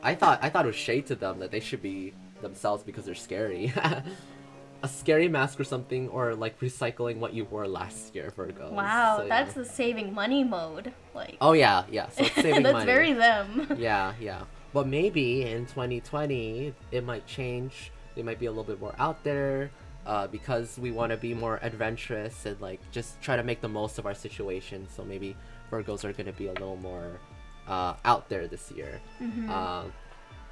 I thought I thought it was shade to them that they should be themselves because they're scary. A scary mask or something, or like recycling what you wore last year, Virgo. Wow, So, yeah. that's the saving money mode. Like Oh yeah, yeah. So it's saving that's money. very them. yeah, yeah. But maybe in 2020 it might change. They might be a little bit more out there uh, because we want to be more adventurous and like just try to make the most of our situation. So maybe Virgos are going to be a little more uh, out there this year. Mhm. Um,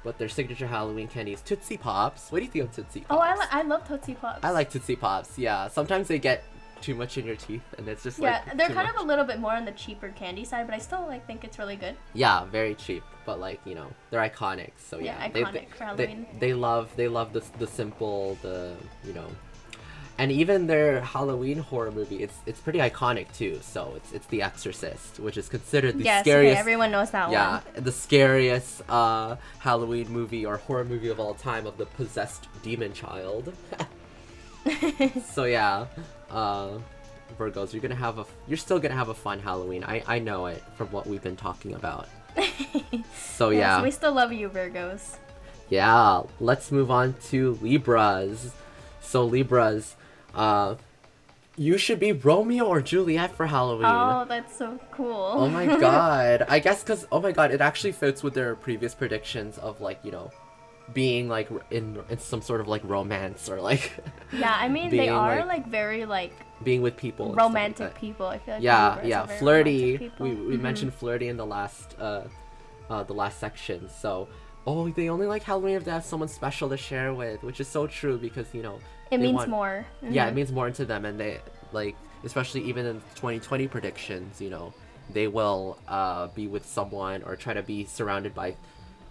but their signature Halloween candy is Tootsie Pops. What do you think of Tootsie Pops? Oh, I, li- I love Tootsie Pops. I like Tootsie Pops. Yeah, sometimes they get too much in your teeth, and it's just like Yeah, like they're kind much. of a little bit more on the cheaper candy side, but I still like think it's really good. Yeah, very cheap, but like you know, they're iconic. So Yeah, yeah, they, iconic they, for they, Halloween. they love they love the the simple, the you know, and even their Halloween horror movie, it's it's pretty iconic too. So it's it's The Exorcist, which is considered the yes, okay, scariest. everyone knows that yeah, one. Yeah, the scariest uh, Halloween movie or horror movie of all time of the possessed demon child. so yeah, uh, Virgos, you're gonna have a you're still gonna have a fun Halloween. I I know it from what we've been talking about. So Yes, yeah, we still love you, Virgos. yeah. Let's move on to Libras. So Libras, uh, you should be Romeo or Juliet for Halloween. Oh, that's so cool. Oh my god. I guess because, oh my god, it actually fits with their previous predictions of, like, you know, being, like, in, in some sort of, like, romance or, like, yeah, I mean they are like, like, very like being with people. like romantic that. people. I feel like Yeah, yeah. Flirty. We, we Mhm. mentioned flirty in the last, uh, uh, the last section. So, oh, they only like Halloween if they have someone special to share with, which is so true because, you know, it means want- more. yeah, it means more to them, and they like, especially even in 2020 predictions, you know, they will uh, be with someone or try to be surrounded by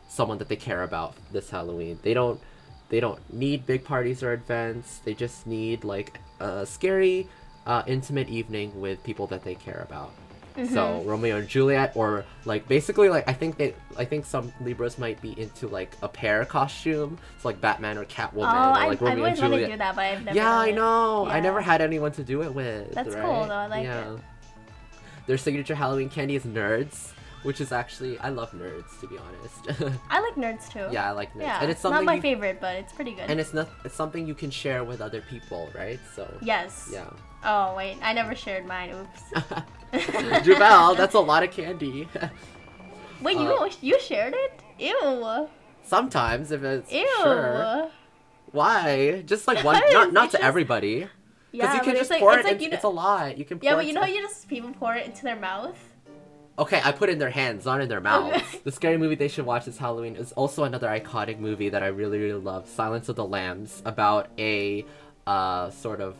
someone that they care about this Halloween. They don't, they don't need big parties or events. They just need like a scary, uh, intimate evening with people that they care about. So mm-hmm. Romeo and Juliet, or like basically like I think they, I think some Libras might be into like a pair costume, it's like Batman or Catwoman, Oh, or I, like I Romeo and always wanted Juliet. to do that, but I've never. Yeah, I know. I never had anyone to do it with. That's right? cool, though. I like yeah. it. Their signature Halloween candy is Nerds, which is actually I love Nerds to be honest. I like nerds too. yeah, I like Nerds, Yeah, and it's not my you, favorite, but it's pretty good. and it's not it's something you can share with other people, right? So yes. yeah. Oh wait, I never shared mine. Oops. Javel, that's a lot of candy. Wait, you Uh, you shared it? Ew. Sometimes if it's Ew. sure. Why? Just like one, not not to just- everybody. Because Yeah, you but can it's just like pour it's it. like you know. it's a lot. You can. Yeah, but you know how you just people pour it into their mouth. Okay, I put it in their hands, not in their mouths. The scary movie they should watch this Halloween is also another iconic movie that I really, really love, Silence of the Lambs, about a uh, sort of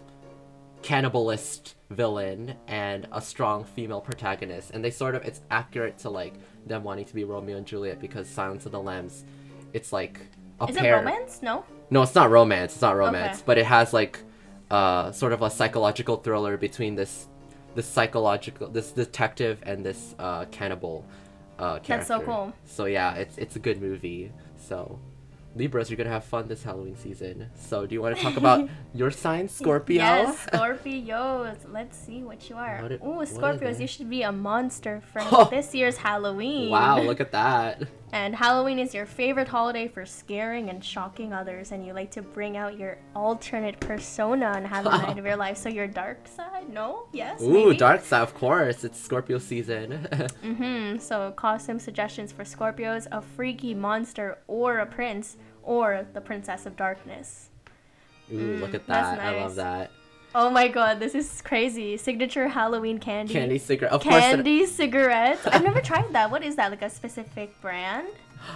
cannibalist villain and a strong female protagonist. And they sort of, it's accurate to like them wanting to be Romeo and Juliet because Silence of the Lambs, it's like a Is pair. it romance? No. No, it's not romance. It's not romance, Okay. but it has like uh, sort of a psychological thriller between this this psychological this detective and this uh, cannibal uh, character. That's so cool. So yeah, it's it's a good movie. So Libras, you're gonna have fun this Halloween season. So do you want to talk about your sign, Scorpio? Yes, Scorpios. Let's see what you are. What it- Ooh, Scorpios, you should be a monster for Oh. this year's Halloween. Wow, look at that. And Halloween is your favorite holiday for scaring and shocking others, and you like to bring out your alternate persona and have a night of your life. So your dark side? No? Yes? Ooh, maybe? dark side, of course. It's Scorpio season. Mm-hmm. So costume suggestions for Scorpios: a freaky monster, or a prince, or the princess of darkness. Ooh, look at Mm, that's that. I love that. Oh my god, this is crazy! Signature Halloween candy. Candy cigarette. Of course. Candy cigarettes. I've never tried that. What is that? Like a specific brand?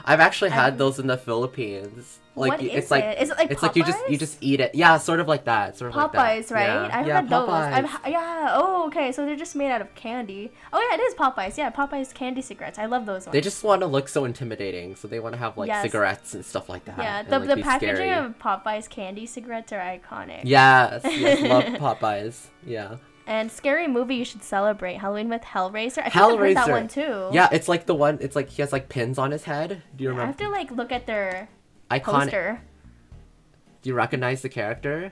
I've actually had Um, those in the Philippines. Like what you- is it's like it? Is it like it's like you just you just eat it. Yeah, sort of like that. Sort of like that. Popeyes, right? Yeah, I've yeah, had those. I've, ha- yeah. Oh, okay. So they're just made out of candy. Oh yeah, it is Popeyes. Yeah, Popeyes candy cigarettes. I love those ones. They just want to look so intimidating, so they want to have like Yes. cigarettes and stuff like that. yeah, and, the, like, the packaging scary. of Popeyes candy cigarettes are iconic. Yes, yes, love Popeyes. Yeah, And scary movie you should celebrate Halloween with Hellraiser. I think I've heard that one too. yeah. It's like the one. It's like he has like pins on his head. Do you remember? I have to like look at their Iconic. poster. Do you recognize the character?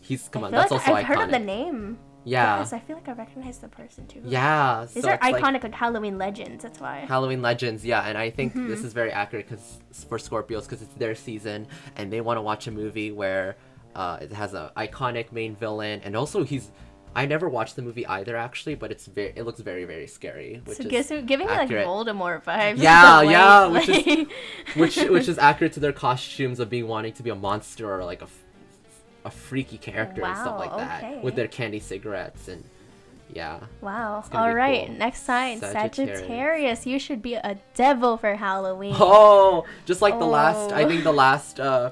He's come I on. That's like also I've iconic. heard of the name. Yeah, I feel like I recognize the person too. yeah. These so are it's like- iconic like Halloween legends. That's why. Halloween Legends, yeah, and I think Mm-hmm. this is very accurate because for Scorpios because it's their season and they want to watch a movie where uh, it has a iconic main villain and also he's. I never watched the movie either actually, but it's very it looks very very scary, which so is gives, giving me like accurate. Voldemort vibes. Yeah, yeah, which is- which which is accurate to their costumes of being wanting to be a monster or like a a freaky character and stuff like that okay. with their candy cigarettes and yeah. Wow. All right. cool. Next sign, Sagittarius. Sagittarius. You should be a devil for Halloween. Oh, just like the last, I Oh. think the last uh,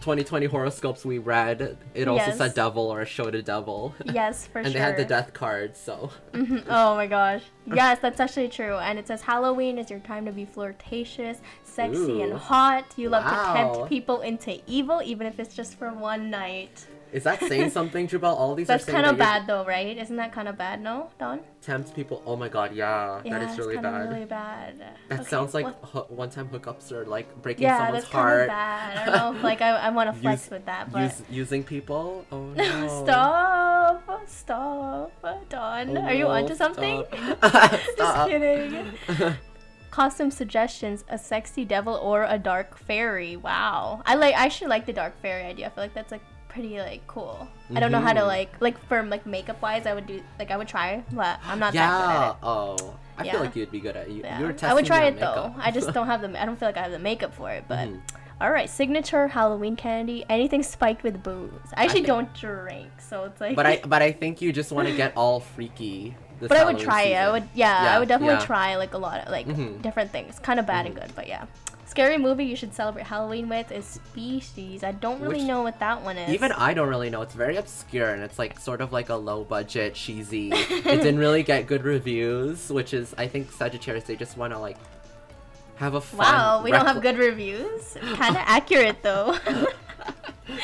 2020 horoscopes we read, it also Yes. said devil or showed a devil. Yes, for and sure. And they had the death card, so. Mhm. Oh my gosh. Yes, that's actually true. And it says Halloween is your time to be flirtatious, sexy, and hot. You love to tempt people into evil, even if it's just for one night. Is that saying something, Jubel? All these That's are saying kind of bad though, right? Isn't that kind of bad? No, Don. Tempts people. Oh my god, yeah, Yeah, that is really bad. Really bad. That Okay, sounds like ho- one-time hookups or like breaking yeah, someone's that's kind of heart. bad. I don't know. If, like I, I want to flex Use- with that, but Use, using people. Oh no. stop, stop, Don. Oh, Are you no, onto something? Just kidding. Costume suggestions: a sexy devil or a dark fairy. Wow, I like. I actually like the dark fairy idea. I feel like that's like pretty like cool. I don't know how to Mhm. like like for like makeup wise. I would do like I would try, but I'm not that good at yeah. it. Oh, I Yeah. feel like you'd be good at it. You, Yeah. you were testing I would try it though. I just don't have the. I don't feel like I have the makeup for it. But Mhm. All right, signature Halloween candy. Anything spiked with booze. I actually think- don't drink, so it's like. But I but I think you just want to get all freaky. But I would Halloween try it. I would. Yeah, Yeah, I would definitely yeah. try like a lot of like Mhm. different things. Kind of bad and good, but yeah. Scary movie you should celebrate Halloween with is Species. I don't really Which- know what that one is. Even I don't really know. It's very obscure and it's like sort of like a low budget, cheesy. it didn't really get good reviews, which is I think Sagittarius they just want to like have a fun. Wow, we don't have good reviews. Kind of accurate though.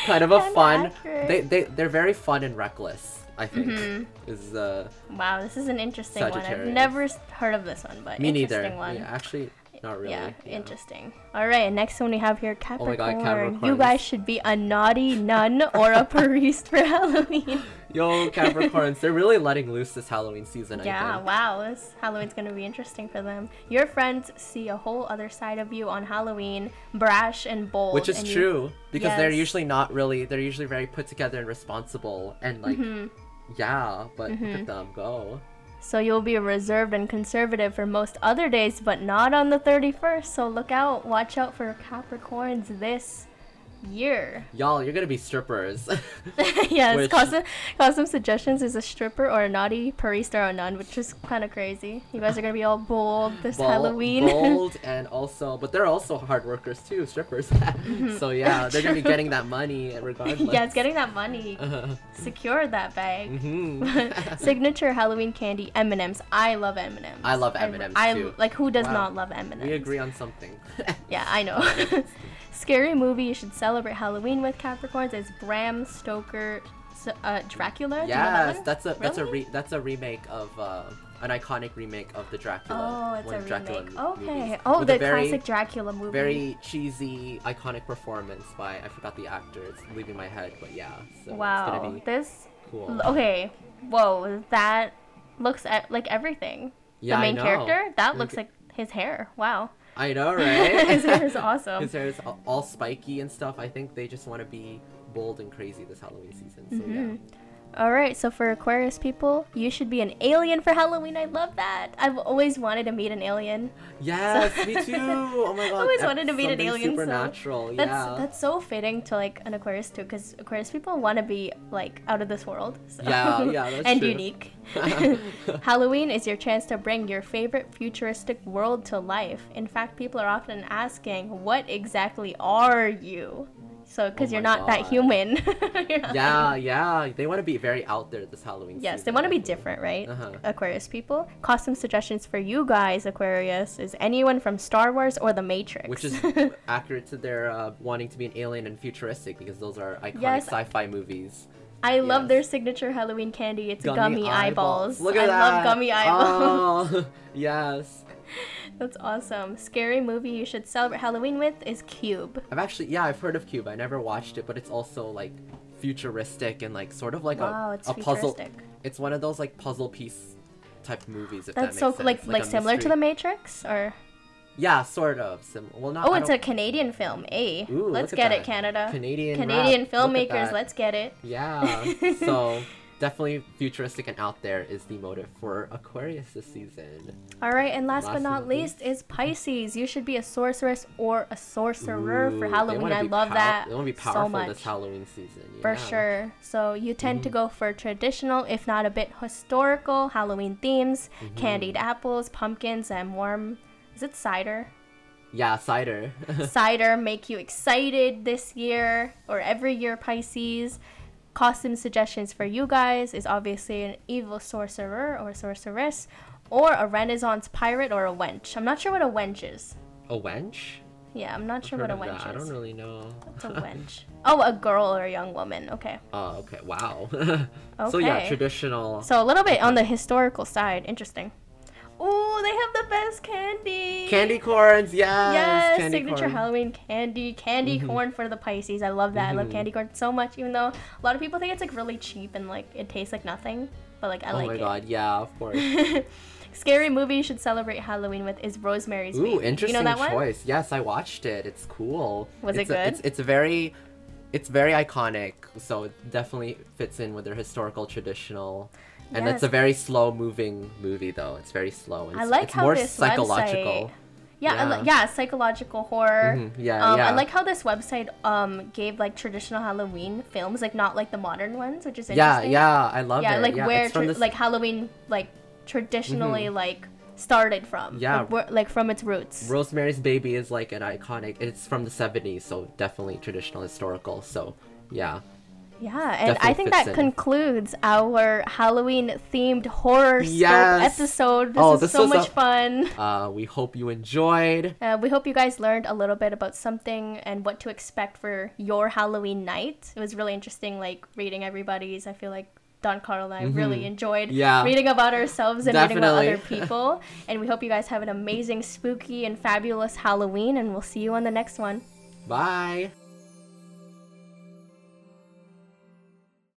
kind of a Kinda fun. accurate. They they they're very fun and reckless. I think Mhm. is uh wow, this is an interesting one. I've Sagittarius. never s- heard of this one, but me interesting neither. one. Yeah, actually, not really. Yeah, interesting. All right, next one we have here Oh my Capricorn. You guys should be a naughty nun or a priest for Halloween. Yo, Capricorns, they're really letting loose this Halloween season. I Yeah, wow, this Halloween's gonna be interesting for them. Your friends see a whole other side of you on Halloween, brash and bold. Which is and you- true because they're usually not really. They're usually very put together and responsible and like. Mm-hmm. Yeah, but look at them go. So you'll be reserved and conservative for most other days, but not on the 31st. So look out, watch out for Capricorns this year. Y'all, you're gonna be strippers. yes, Which- costume suggestions is a stripper or a naughty priest or a nun, which is kind of crazy. You guys are gonna be all bold this Bol- Halloween. bold and also, but they're also hard workers too, strippers. so yeah, they're gonna be getting that money regardless. yeah, it's getting that money. Secure that bag. mhm. Signature Halloween candy M&Ms. I love M&Ms. I love M&Ms I, too. like who does Wow. not love M&Ms? we agree on something. Yeah, I know. Scary movie you should celebrate Halloween with Capricorns is Bram Stoker uh, Dracula. Do you know that that's a that's a re- that's a remake of uh, an iconic remake of the Dracula. Oh, it's a of Dracula remake. Okay. movies, Oh, the very, classic Dracula movie. very cheesy, iconic performance by I forgot the actor. It's leaving my head, but yeah. So wow. This. cool. Okay. Whoa. That looks at, like everything. Yeah, the main character. That looks like his hair. Wow. I know, right? his hair is awesome. His hair is all- all spiky and stuff. I think they just want to be bold and crazy this Halloween season. So Mhm. All right, so for Aquarius people, you should be an alien for Halloween. I love that. I've always wanted to meet an alien. Yes, me too. Oh my god. always wanted to meet an alien, so Supernatural. That's yeah. that's so fitting to like an Aquarius too, because Aquarius people want to be like out of this world. So. Yeah, yeah, that's and true. unique. Halloween is your chance to bring your favorite futuristic world to life. In fact, people are often asking, "What exactly are you?" So, because Oh you're not that human. Yeah, yeah. They want to be very out there this Halloween Yes, they want to be different, right? Uh-huh. Aquarius people. Costume suggestions for you guys, Aquarius, is anyone from Star Wars or The Matrix. Which is accurate to their uh, wanting to be an alien and futuristic because those are iconic Yes. sci-fi movies. I love their signature Halloween candy. It's gummy, eyeballs. Look at I that. love gummy eyeballs. Oh, yes. That's awesome. Scary movie you should celebrate Halloween with is Cube. I've actually yeah I've heard of Cube. I never watched it, but it's also like futuristic and like sort of like wow, a, a puzzle. It's one of those like puzzle piece type movies. If That's that so sense. like like, a similar to The Matrix or Yeah, sort of. Sim- well, not. Oh, it's a Canadian film. Eh? Ooh, let's get it. Canada. Canadian Canadian rap. Filmmakers, let's get it. Yeah. so definitely futuristic and out there is the motive for Aquarius this season. All right, and last, Last but not least is Pisces. You should be a sorceress or a sorcerer Ooh, for Halloween. I love pow- that They want to be so powerful much. this Halloween season. For yeah. Mm-hmm. sure. So you tend to go for traditional, if not a bit historical, Halloween themes, Mm-hmm. candied apples, pumpkins, and warm. Is it cider? Yeah, cider. cider make you excited this year or every year, Pisces. Costume suggestions for you guys is obviously an evil sorcerer or sorceress, or a Renaissance pirate or a wench. I'm not sure what a wench is. a wench? Yeah, I'm not sure what a wench that. I don't really know. What's a wench? oh, a girl or a young woman. Okay. Oh, okay. Wow. okay. So yeah, traditional. So a little bit on the historical side. Interesting. Oh, they have the best candy. Candy corns, yes. Yes, candy signature corn. Halloween candy, candy Mhm. corn for the Pisces. I love that. I love Mhm. candy corn so much, even though a lot of people think it's like really cheap and like it tastes like nothing. But like I oh like it. Oh my god, yeah, of course. Scary movie you should celebrate Halloween with is Rosemary's Ooh, Baby. interesting you know that one? choice. Yes, I watched it. It's cool. Was it it's a- good? it's it's very it's very iconic, so it definitely fits in with their historical traditional. And it's a very slow moving movie though. It's very slow. It's, I like it's how more this psychological. website- Yeah, I li- Yeah. yeah, psychological horror. Mhm, Yeah, um, yeah. I like how this website um gave like traditional Halloween films, like not like the modern ones, which is yeah, interesting. yeah, I love it. yeah, it. like yeah, where tra- this- like Halloween like traditionally like started from. Yeah. like, where, like from its roots. Rosemary's Baby is like an iconic. It's from the 70s, so definitely traditional historical. So, yeah. Yeah, and I think that in. concludes our Halloween themed horror Yes. episode. This Oh, is this so much a- fun. Uh, we hope you enjoyed. Uh, we hope you guys learned a little bit about something and what to expect for your Halloween night. It was really interesting, like reading everybody's. I feel like Don Carl and I really Mhm. enjoyed Yeah. reading about ourselves and reading about other people. and we hope you guys have an amazing, spooky, and fabulous Halloween. And we'll see you on the next one. Bye.